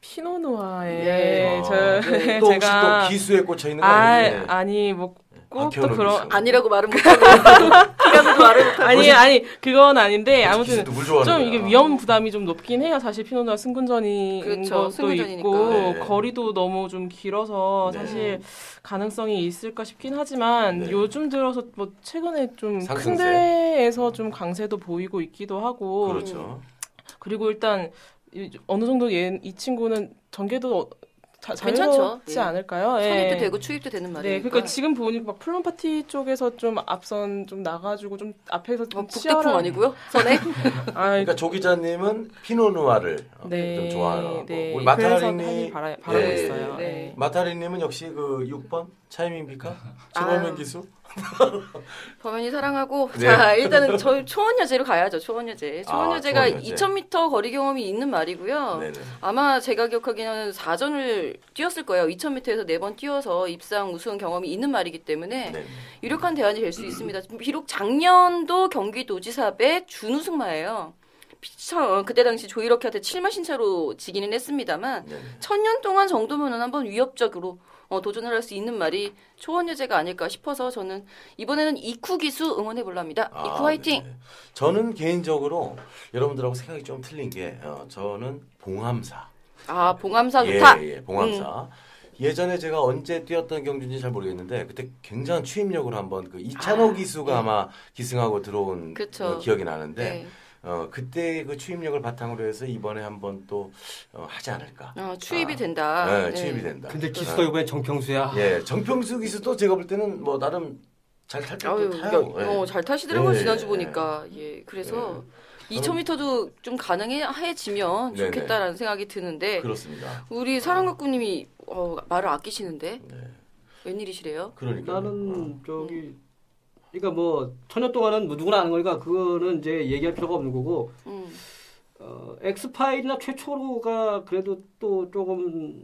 피노누아에 네. 저 아, 네. 또 혹시 제가 또 기수에 꽂혀 있는 거 아 아니에요? 아니 뭐 꼭또 박현우 그런. 아니라고 말은 못하고 피가도 말을 못하고 아니 아니 그건 아닌데 아무튼 물 좋아하는 좀. 이게 위험 부담이 좀 높긴 해요. 사실 피노누아 승군전인 그렇죠. 것도 승군전이니까. 있고 네. 거리도 너무 좀 길어서 네. 사실 가능성이 있을까 싶긴 하지만 네. 요즘 들어서 뭐 최근에 좀큰 상승세. 대회에서 좀 강세도 보이고 있기도 하고 그렇죠. 그리고 일단 이- 어느 정도 얘, 이 친구는 전개도 어- 자, 괜찮죠. 자유롭지 예. 않을까요? 선입도 예. 되고 추입도 되는 말이니까. 네, 그러니까 지금 보니까 막 풀문 파티 쪽에서 좀 앞선 좀 나가지고 좀 앞에서 좀 어, 북대풍 치열한- 아니고요? 선에? 아, 그러니까 조 기자님은 피노누아를 어, 네, 좀 좋아하고 네. 우리 그래서 마타리니 하길 바라, 바라고 예. 있어요. 네. 네. 마타리님은 역시 그 6번 차이민 비카 아유. 최범현 기수 범현이 사랑하고 네. 자 일단은 저 초원여제로 가야죠 초원여제 초원여제가 아, 초원여제. 2000m 거리 경험이 있는 말이고요 네네. 아마 제가 기억하기에는 4전을 뛰었을 거예요 2000m에서 4번 뛰어서 입상 우승 경험이 있는 말이기 때문에 네. 유력한 대안이 될 수 있습니다 비록 작년도 경기도지사배 준우승마예요 참, 그때 당시 조이럭한테 7마 신차로 지기는 했습니다만 네. 천년 동안 정도면은 한번 위협적으로 어, 도전을 할 수 있는 말이 초원여제가 아닐까 싶어서 저는 이번에는 이쿠 기수 응원해 볼랍니다. 아, 이쿠 화이팅. 네. 저는 개인적으로 여러분들하고 생각이 좀 틀린 게 어, 저는 봉함사. 아 봉암사 좋다. 예, 예, 봉함사. 예전에 제가 언제 뛰었던 경주인지 잘 모르겠는데 그때 굉장한 추임력으로 한번 그 이찬호 아, 기수가 예. 아마 기승하고 들어온. 어, 기억이 나는데 네. 어, 그때 그 추임력을 바탕으로 해서 이번에 한번 또 어, 하지 않을까. 어, 추입이 아, 된다. 네, 네. 추임이 된다. 근데 기수가 이번에 정평수야. 예, 정평수 기수도 제가 볼 때는 뭐 나름 잘탈 때도 타요. 야, 예. 어, 잘 타시더라고요 예, 지난주 예. 보니까. 예, 그래서 네. 2,000m도 좀 가능해지면 네네. 좋겠다라는 생각이 드는데 그렇습니다. 우리 사랑각구님이 어, 말을 아끼시는데 네. 웬일이시래요? 그러니까 나는 저기 그러니까 뭐 천년 동안은 뭐 누구나 아는 거니까 그거는 이제 얘기할 필요가 없는 거고 음. 어, 엑스파일이나 최초로가 그래도 또 조금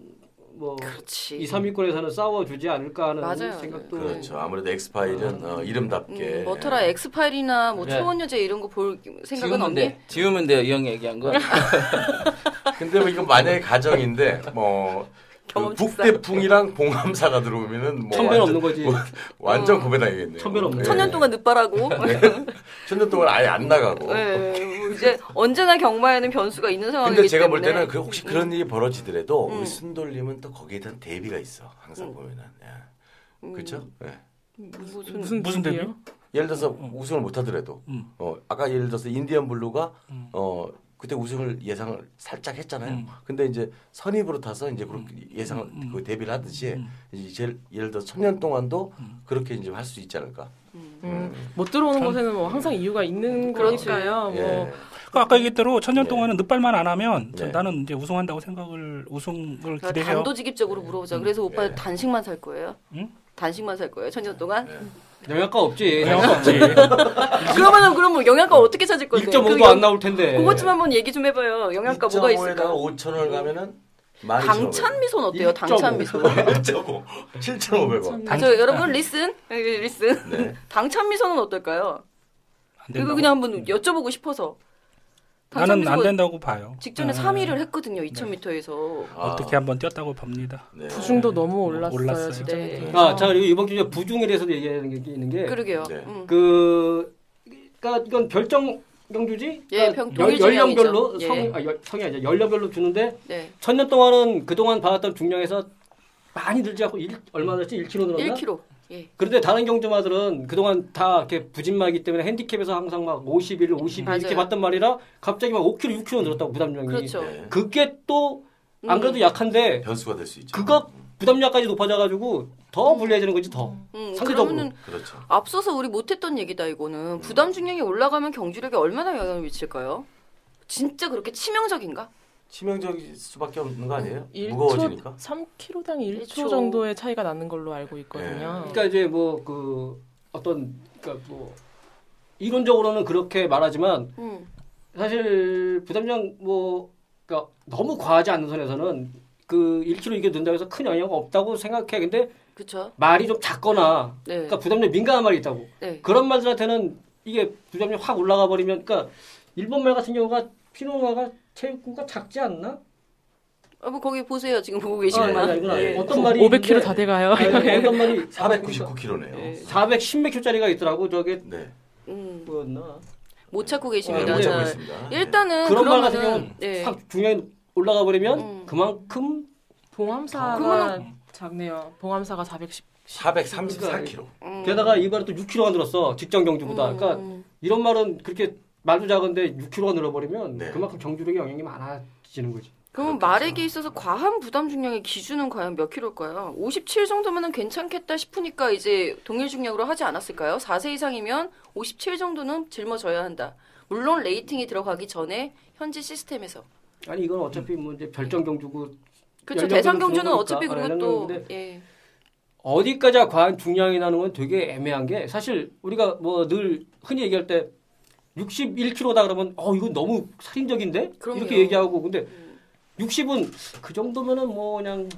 뭐 그렇지. 2, 3위권에서는 싸워주지 않을까 하는 맞아요. 생각도 그렇죠. 아무래도 엑스파일은 어, 이름답게 음, 뭐더라 엑스파일이나 뭐 그래. 초원여제 이런 거 볼 생각은 없니? 돼. 지우면 돼요. 이 형이 얘기한 거. 근데 뭐 이거 만약에 가정인데 뭐 경험 그 직사. 북대풍이랑 봉함사가 들어오면은 뭐 천변 완전- 없는 거지. 뭐 완전 어. 고배당이겠네요. 천변 없는 예. 천년 동안 늦바라고. 천년 동안 아예 안 나가고. 네, 뭐 이제 언제나 경마에는 변수가 있는 상황이기 근데 제가 볼 때문에. 때는 그 혹시 그런 일이 벌어지더라도 음. 우리 순돌림은 또 거기에 대한 대비가 있어. 항상 보면은. 예. 음, 그렇죠? 예. 무슨 무슨 무슨? 대비? 예를 들어서 우승을 못 하더라도 음. 어 아까 예를 들어서 인디언 블루가 음. 어 그때 우승을 예상을 살짝 했잖아요. 음. 근데 이제 선입으로 타서 이제 그렇게 예상 음, 음. 그 대비를 하듯이 음. 이제 제일- 예를 들어 천년 동안도 음. 그렇게 이제 할 수 있지 않을까. 음, 못 들어오는 곳에는 뭐 항상 이유가 있는. 거니까요. 예. 뭐그 아까 얘기했대로 천년 네. 동안은 늑발만 안 하면 저- 네. 나는 이제 우승한다고 생각을 우승을 그러니까 기대해요. 단도직입적으로 물어보자. 그래서 오빠 예. 는 단식만 살 거예요. 응? 단식만 살 거예요. 천년 동안. 네. 영양가 없지. 영향 없지. 그러면은 그럼 뭐 영양가 어떻게 찾을 건데? 1.5도 그 영- 안 나올 텐데. 그것 좀 한번 얘기 좀 해봐요. 영양가 뭐가 있을까? 5천 원을 가면은 많이 당찬 미소는 어때요? 당찬 미소. 1.5 7,500원. 아, 저 여러분 listen listen 네. 당찬 미소는 어떨까요? 된다고? 그냥 한번 여쭤보고 싶어서. 나는 안 된다고 봐요. 직전에 네. 3위를 했거든요. 2,000m에서. 아, 어떻게 한번 뛰었다고 봅니다. 네. 부중도 너무 올랐어요. 올랐어요. 진짜. 네. 아, 자, 그리고 이번 주에 부중에 대해서 얘기하는 게 있는 게. 그러게요. 네. 음. 그, 그니까 이건 별정 경주지? 예, 그러니까 연- 연령별로. 성, 예. 아, 연- 성이 아니라 연령별로 주는데 네. 천년 동안은 그동안 받았던 중량에서 많이 늘지 않고 일, 얼마 늘었지? 1kg 늘었나? 1kg. 예. 그런데 다른 경주마들은 그동안 다 이렇게 부진마이기 때문에 핸디캡에서 항상 막 51, 52 이렇게 맞아요. 봤단 말이라 갑자기 막 5kg, 6kg 늘었다고 부담량이. 그렇죠. 네. 그게 또안 음. 그래도 약한데 변수가 될 수 있죠. 그거 부담량까지 높아져가지고 더 불리해지는 거지 더. 음, 상대적으로. 그러면은 그렇죠. 앞서서 우리 못했던 얘기다 이거는 부담 중량이 올라가면 경주력에 얼마나 영향을 미칠까요? 진짜 그렇게 치명적인가? 치명적일 수밖에 없는 거 아니에요? 1초, 무거워지니까. 3kg당 1초 1초. 정도의 차이가 나는 걸로 알고 있거든요. 그러니까 이제 뭐 그 어떤 그러니까 뭐 이론적으로는 그렇게 말하지만 음. 사실 부담량 뭐 그러니까 너무 과하지 않는 선에서는 그 1kg 이게 는다고 해서 큰 영향이 없다고 생각해. 근데 그쵸? 말이 좀 작거나 네. 그러니까 부담량 민감한 말이 있다고. 네. 그런 말들한테는 이게 부담량 확 올라가 버리면 그러니까 일본 말 같은 경우가 피노가가 체육구가 작지 않나? 어, 뭐 거기 보세요. 지금 보고 아, 계시는 말. 이건 예. 어떤 말이 500kg 다 돼가요. 아니, 어떤 말이 499kg네요. 예, 410몇 kg짜리가 있더라고. 저게 네. 음, 뭐였나? 못 찾고 아, 계십니다. 못못 찾고 있습니다. 일단은 그런 말 같은 경우는 네. 확 중량이 올라가 버리면 음. 그만큼 봉암사가 작네요. 봉암사가 410. 434kg. 음. 게다가 이번에 또 6kg가 늘었어. 직전 경주보다. 음, 그러니까 음. 이런 말은 그렇게 말도 작은데 6kg가 늘어버리면 네. 그만큼 경주력에 영향이 많아지는 거지. 그러면 말에게 있어서 과한 부담 중량의 기준은 과연 몇 킬로일까요? 57 정도면은 괜찮겠다 싶으니까 이제 동일 중량으로 하지 않았을까요? 4세 이상이면 57 정도는 짊어져야 한다. 물론 레이팅이 들어가기 전에 현지 시스템에서. 아니 이건 어차피 뭐 이제 별정 경주고 그렇죠. 대상 주는 경주는 거니까. 어차피 아, 그리고 또 예. 어디까지가 과한 중량이 나는 건 되게 애매한 게 사실 우리가 뭐 늘 흔히 얘기할 때 61kg다 그러면 어 이건 너무 살인적인데 그럼요. 이렇게 얘기하고 근데 음. 60은 그 정도면은 뭐 그냥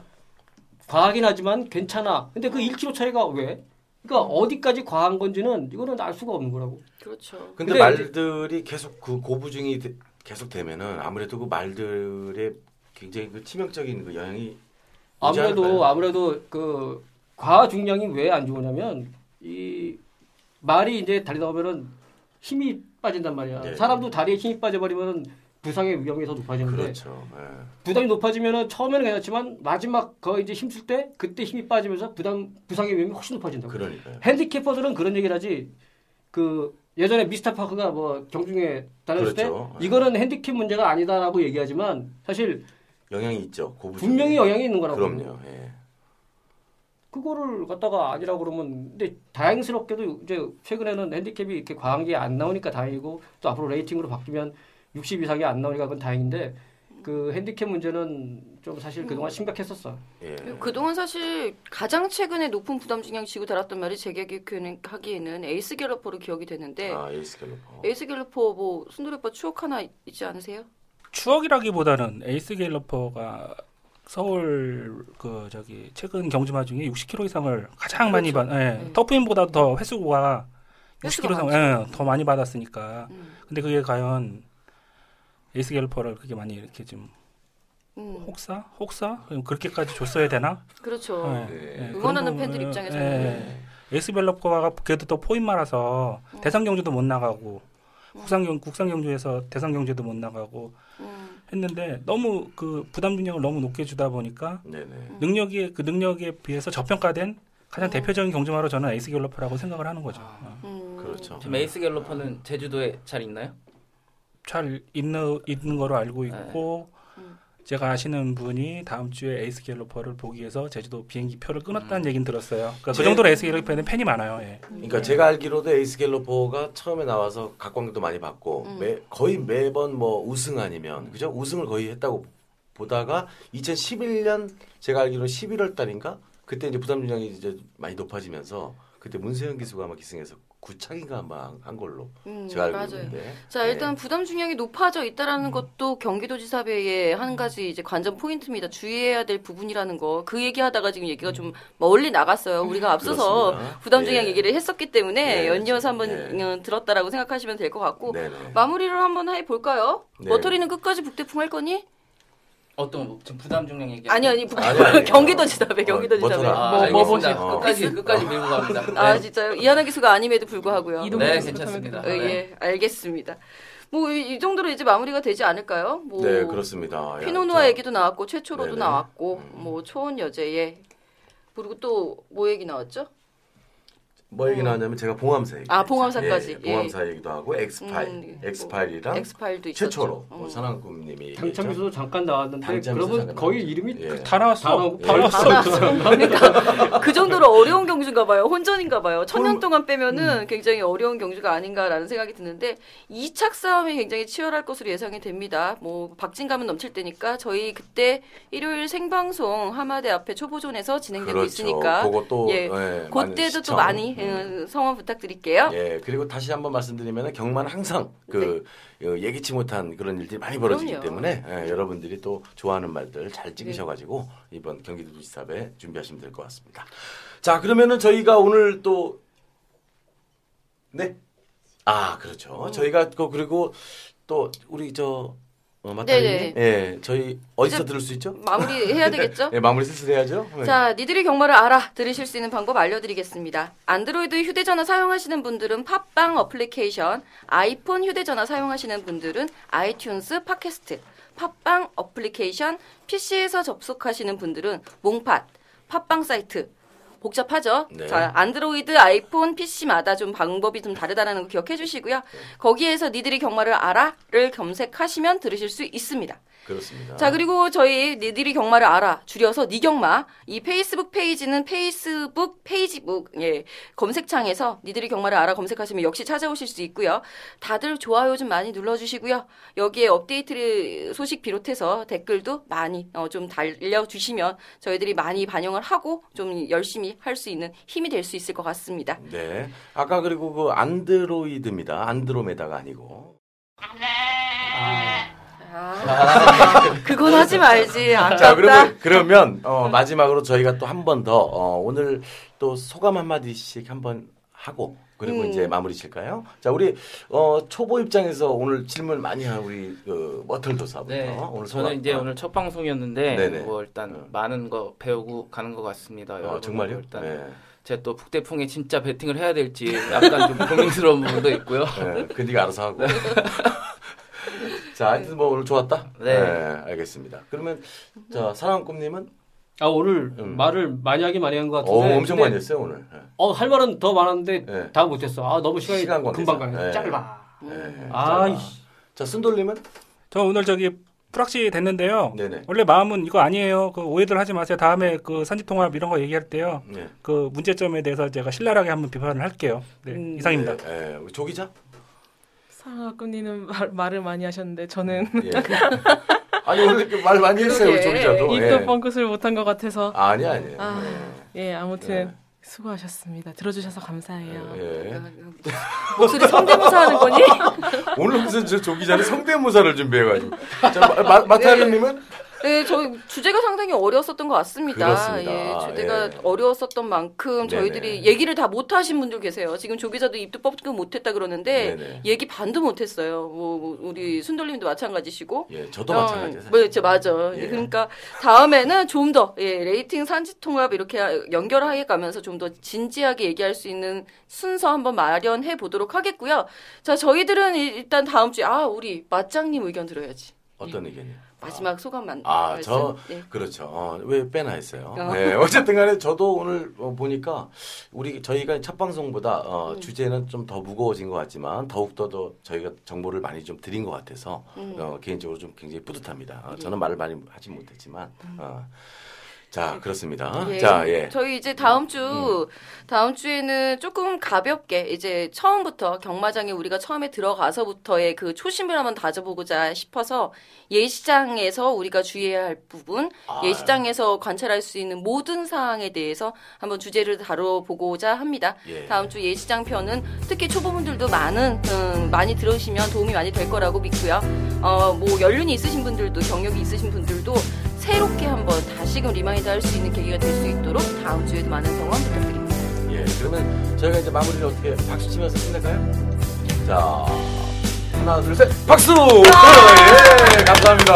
과하긴 하지만 괜찮아. 근데 그 1kg 차이가 왜? 그러니까 어디까지 과한 건지는 이거는 알 수가 없는 거라고. 그렇죠. 근데, 근데 말들이 계속 그 고부중이 되- 계속 되면은 아무래도 그 말들의 굉장히 그 치명적인 그 영향이 아무래도 않을까요? 아무래도 그 과하 중량이 왜 안 좋으냐면 이 말이 이제 달리다 보면은 힘이 빠진단 말이야. 네. 사람도 다리에 힘이 빠져버리면 부상의 위험이 더 높아지는데 그렇죠. 예. 부담이 높아지면은 처음에는 괜찮지만 마지막 거의 이제 힘쓸 때 그때 힘이 빠지면서 부담 부상의 위험이 훨씬 높아진다고. 그러니까요. 핸디캐퍼들은 그런 얘기를 하지. 그 예전에 미스터 파크가 뭐 경중에 다녔을 그렇죠. 때 이거는 핸디캡 문제가 아니다라고 얘기하지만 사실 영향이 있죠. 고부중. 분명히 영향이 있는 거라고. 그럼요. 예. 그거를 갖다가 아니라고 그러면 근데 다행스럽게도 이제 최근에는 핸디캡이 이렇게 과한 게 안 나오니까 다행이고 또 앞으로 레이팅으로 바뀌면 60 이상이 안 나오니까 그건 다행인데 그 핸디캡 문제는 좀 사실 그동안 심각했었어. 예. 그동안 사실 가장 최근에 높은 부담 중량 지고 달렸던 말이 제가 기억하기에는 에이스 갤러퍼로 기억이 되는데 아, 에이스 갤러퍼. 에이스 갤러퍼 뭐 순돌이 오빠 추억 하나 있지 않으세요? 추억이라기보다는 에이스 갤러퍼가 서울 그 저기 최근 경주마 중에 60km 이상을 가장 많이 받, 그렇죠. 예, 네. 터프윈보다 더 횟수가 횟수가 60km 이상, 예, 더 많이 받았으니까. 음. 근데 그게 과연 에이스 갤러퍼를 그렇게 많이 이렇게 좀 음. 혹사, 혹사 그럼 그렇게까지 줬어야 되나? 그렇죠. 예, 네. 예, 응원하는 팬들 입장에서는. 예. 에이스 갤러퍼가 그래도 또 포입마라서 음. 대상 경주도 못 나가고 국산 경 국산 경주에서 대상 경주도 못 나가고 음. 했는데 너무 그 부담 중량을 너무 높게 주다 보니까 네네. 능력이 그 능력에 비해서 저평가된 가장 음. 대표적인 경주마로 저는 에이스 갤러퍼라고 생각을 하는 거죠. 어. 음. 그렇죠. 지금 에이스 갤러퍼는 제주도에 잘 있나요? 잘 있는 있는 거로 알고 있고 음. 제가 아시는 분이 다음 주에 에이스 갤러퍼를 보기 위해서 제주도 비행기 표를 끊었다는 얘기는 들었어요. 그러니까 그 제- 정도로 에이스 갤러퍼에는 팬이 많아요. 예. 그러니까 제가 알기로도 에이스 갤러퍼가 처음에 나와서 각광도 많이 받고 음. 매, 거의 매번 뭐 우승 아니면 그죠? 우승을 거의 했다고 보다가 2011년 제가 알기로 11월 달인가 그때 이제 부담 중량이 이제 많이 높아지면서 그때 문세영 기수가 아마 기승해서 구착인가 아마 한 걸로 음, 제가 알고 맞아요. 있는데. 자, 일단 네. 부담 중량이 높아져 있다라는 것도 경기도지사배의 한 가지 이제 관전 포인트입니다. 주의해야 될 부분이라는 거. 그 얘기하다가 지금 얘기가 좀 멀리 나갔어요. 우리가 앞서서 그렇습니다. 부담 중량 예. 얘기를 했었기 때문에 예, 연이어서 한번 예. 어, 들었다라고 생각하시면 될 것 같고 네네. 마무리를 한번 해 볼까요? 네. 머터리는 끝까지 북대풍 할 거니? 어떤 뭐 지금 부담 중량 얘기 아니 아니 북 아니, 아니. 경기도 지사배 어, 경기도지사배. 머터라. 아, 뭐, 뭐 알겠습니다. 보세요? 끝까지 끝까지 밀고 갑니다. 네. 아 진짜요? 이하나 기수가 아님에도 불구하고요. 이동- 네, 괜찮습니다. 어, 네. 예, 알겠습니다. 뭐 이 정도로 이제 마무리가 되지 않을까요? 뭐 네, 그렇습니다. 야, 피노누아 저- 얘기도 나왔고 최초로도 네네. 나왔고 음. 뭐 초혼 여제에 그리고 또 뭐 얘기 나왔죠? 뭐 얘기 나왔냐면 제가 봉암사 얘기. 아, 봉암사까지. 예, 봉암사 얘기도 하고 엑스파일, 음, 엑스파일이랑 엑스파일도. 최초로 어. 뭐 산왕꿈님이 당첨에서도 잠깐 나왔는데 그러면 거의 이름이 예. 다 나왔어. 다 예. 다 나왔어. 그러니까 그 정도로 어려운 경주인가 봐요. 혼전인가 봐요. 천년 음. 동안 빼면은 굉장히 어려운 경주가 아닌가라는 생각이 드는데 2착 싸움이 굉장히 치열할 것으로 예상이 됩니다. 뭐 박진감은 넘칠 때니까 저희 그때 일요일 생방송 하마대 앞에 초보존에서 진행되고 그렇죠. 있으니까 또 예, 예, 그때도 또. 많이 음. 어, 성원 부탁드릴게요. 예, 그리고 다시 한번 말씀드리면 경마는 항상 그 어, 예기치 못한 그런 일들이 많이 벌어지기 네. 그럼요. 때문에 예, 여러분들이 또 좋아하는 말들 잘 찍으셔가지고 이번 경기도 지사배 준비하시면 될 것 같습니다. 자, 그러면은 저희가 오늘 또 네, 아 그렇죠. 음. 저희가 그 그리고 또 우리 저 어, 네네. 예, 저희 어디서 들을 수 있죠? 마무리 해야 되겠죠? 예, 마무리 슬슬 해야죠. 예. 자, 니들이 경마를 알아 들으실 수 있는 방법 알려드리겠습니다. 안드로이드 휴대전화 사용하시는 분들은 팟빵 어플리케이션, 아이폰 휴대전화 사용하시는 분들은 아이튠스 팟캐스트, 팟빵 어플리케이션, PC에서 접속하시는 분들은 몽팟, 팟빵 사이트. 복잡하죠? 네. 자, 안드로이드, 아이폰, PC마다 좀 방법이 좀 다르다는 거 기억해 주시고요. 거기에서 니들이 경마를 알아를 검색하시면 들으실 수 있습니다. 그렇습니다. 자 그리고 저희 니들이 경마를 알아 줄여서 니경마 이 페이스북 페이지는 페이스북 페이지북 예 검색창에서 니들이 경마를 알아 검색하시면 역시 찾아오실 수 있고요 다들 좋아요 좀 많이 눌러주시고요 여기에 업데이트 소식 비롯해서 댓글도 많이 어, 좀 달려주시면 저희들이 많이 반영을 하고 좀 열심히 할 수 있는 힘이 될 수 있을 것 같습니다 네. 아까 그리고 그 안드로이드입니다. 안드로메다가 아니고. 아, 그건 하지 말지 아깝다 자, 그러면 그러면 어, 마지막으로 저희가 또 한 번 더 어, 오늘 또 소감 한 마디씩 한번 하고 그리고 음. 이제 마무리 칠까요? 자, 우리 어, 초보 입장에서 오늘 질문 많이 한 우리 그 머털 도사부터 네, 오늘 저는 소감. 이제 어, 오늘 첫 방송이었는데 네네. 뭐 일단 어. 많은 거 배우고 가는 것 같습니다. 어, 여러분. 정말요? 일단 네. 제가 또 북대풍에 진짜 베팅을 해야 될지 약간 좀 고민스러운 부분도 있고요. 네, 그 네가 알아서 하고. 자, 하여튼 뭐 오늘 좋았다. 네. 알겠습니다. 그러면 자, 사랑한 꿈님은 아 오늘 음. 말을 많이 하긴 많이 한것 어, 같은데 엄청 근데 많이 했어요 오늘. 네. 어, 할 말은 더 많았는데 네. 다 못했어. 아 너무 시간이 시간. 금방 가네. 네. 짧아. 네. 아이씨. 자, 순돌님은 저 오늘 저기 프락시 됐는데요. 네네. 원래 마음은 이거 아니에요. 그 오해들 하지 마세요. 다음에 그 산지 통합 이런 거 얘기할 때요. 네. 그 문제점에 대해서 제가 신랄하게 한번 비판을 할게요. 네, 음, 이상입니다. 네, 네. 우리 조 기자? 말, 말을 많이 하셨는데 저는 예. 아니 오늘 말 많이 했어요 우리 조 그러게. 기자도. 입도 예. 뻥끗을 못한 것 같아서 아니 아니에요. 아, 네. 예 아무튼 네. 수고하셨습니다. 들어주셔서 감사해요. 예. 목소리 성대모사 하는 거니? 오늘 무슨 저 조 기자는 성대모사를 준비해가지고. 자 마- 마, 마타리님은 네, 저희 주제가 상당히 어려웠었던 것 같습니다. 그렇습니다. 예, 주제가 예. 어려웠었던 만큼 네네. 저희들이 얘기를 다 못하신 분들 계세요. 지금 조 기자도 입도 뻗고 못했다 그러는데 네네. 얘기 반도 못했어요. 뭐, 뭐 우리 순돌님도 마찬가지시고. 예 저도 어, 마찬가지예요. 뭐, 저, 맞아. 예. 그러니까 다음에는 좀 더 예, 레이팅 산지 통합 이렇게 연결하게 가면서 좀 더 진지하게 얘기할 수 있는 순서 한번 마련해 보도록 하겠고요. 자, 저희들은 일- 일단 다음 주에 아 우리 맞장님 의견 들어야지. 어떤 의견이요? 마지막 소감만. 아, 말씀. 저 예. 그렇죠. 어, 왜 빼나 했어요. 어. 네, 어쨌든 간에 저도 오늘 어, 보니까 우리 저희가 첫 방송보다 어, 음. 주제는 좀 더 무거워진 것 같지만 더욱더 더 저희가 정보를 많이 좀 드린 것 같아서 음. 어, 개인적으로 좀 굉장히 뿌듯합니다. 어, 예. 저는 말을 많이 하지 못했지만 어. 자, 그렇습니다. 예. 자, 예. 저희 이제 다음 주 다음 주에는 조금 가볍게 이제 처음부터 경마장에 우리가 처음에 들어가서부터의 그 초심을 한번 다져보고자 싶어서 예시장에서 우리가 주의해야 할 부분, 아. 예시장에서 관찰할 수 있는 모든 사항에 대해서 한번 주제를 다뤄보고자 합니다. 예. 다음 주 예시장 편은 특히 초보분들도 많은 음, 많이 들으시면 도움이 많이 될 거라고 믿고요. 어, 뭐 연륜이 있으신 분들도 경력이 있으신 분들도 새롭게 한번 다시금 remind 할 수 있는 계기가 될 수 있도록 다음 주에도 많은 성원 부탁드립니다. 예. 그러면 저희가 이제 마무리를 어떻게 박수 치면서 끝낼까요? 자, 하나, 둘, 셋, 박수! 예, 감사합니다.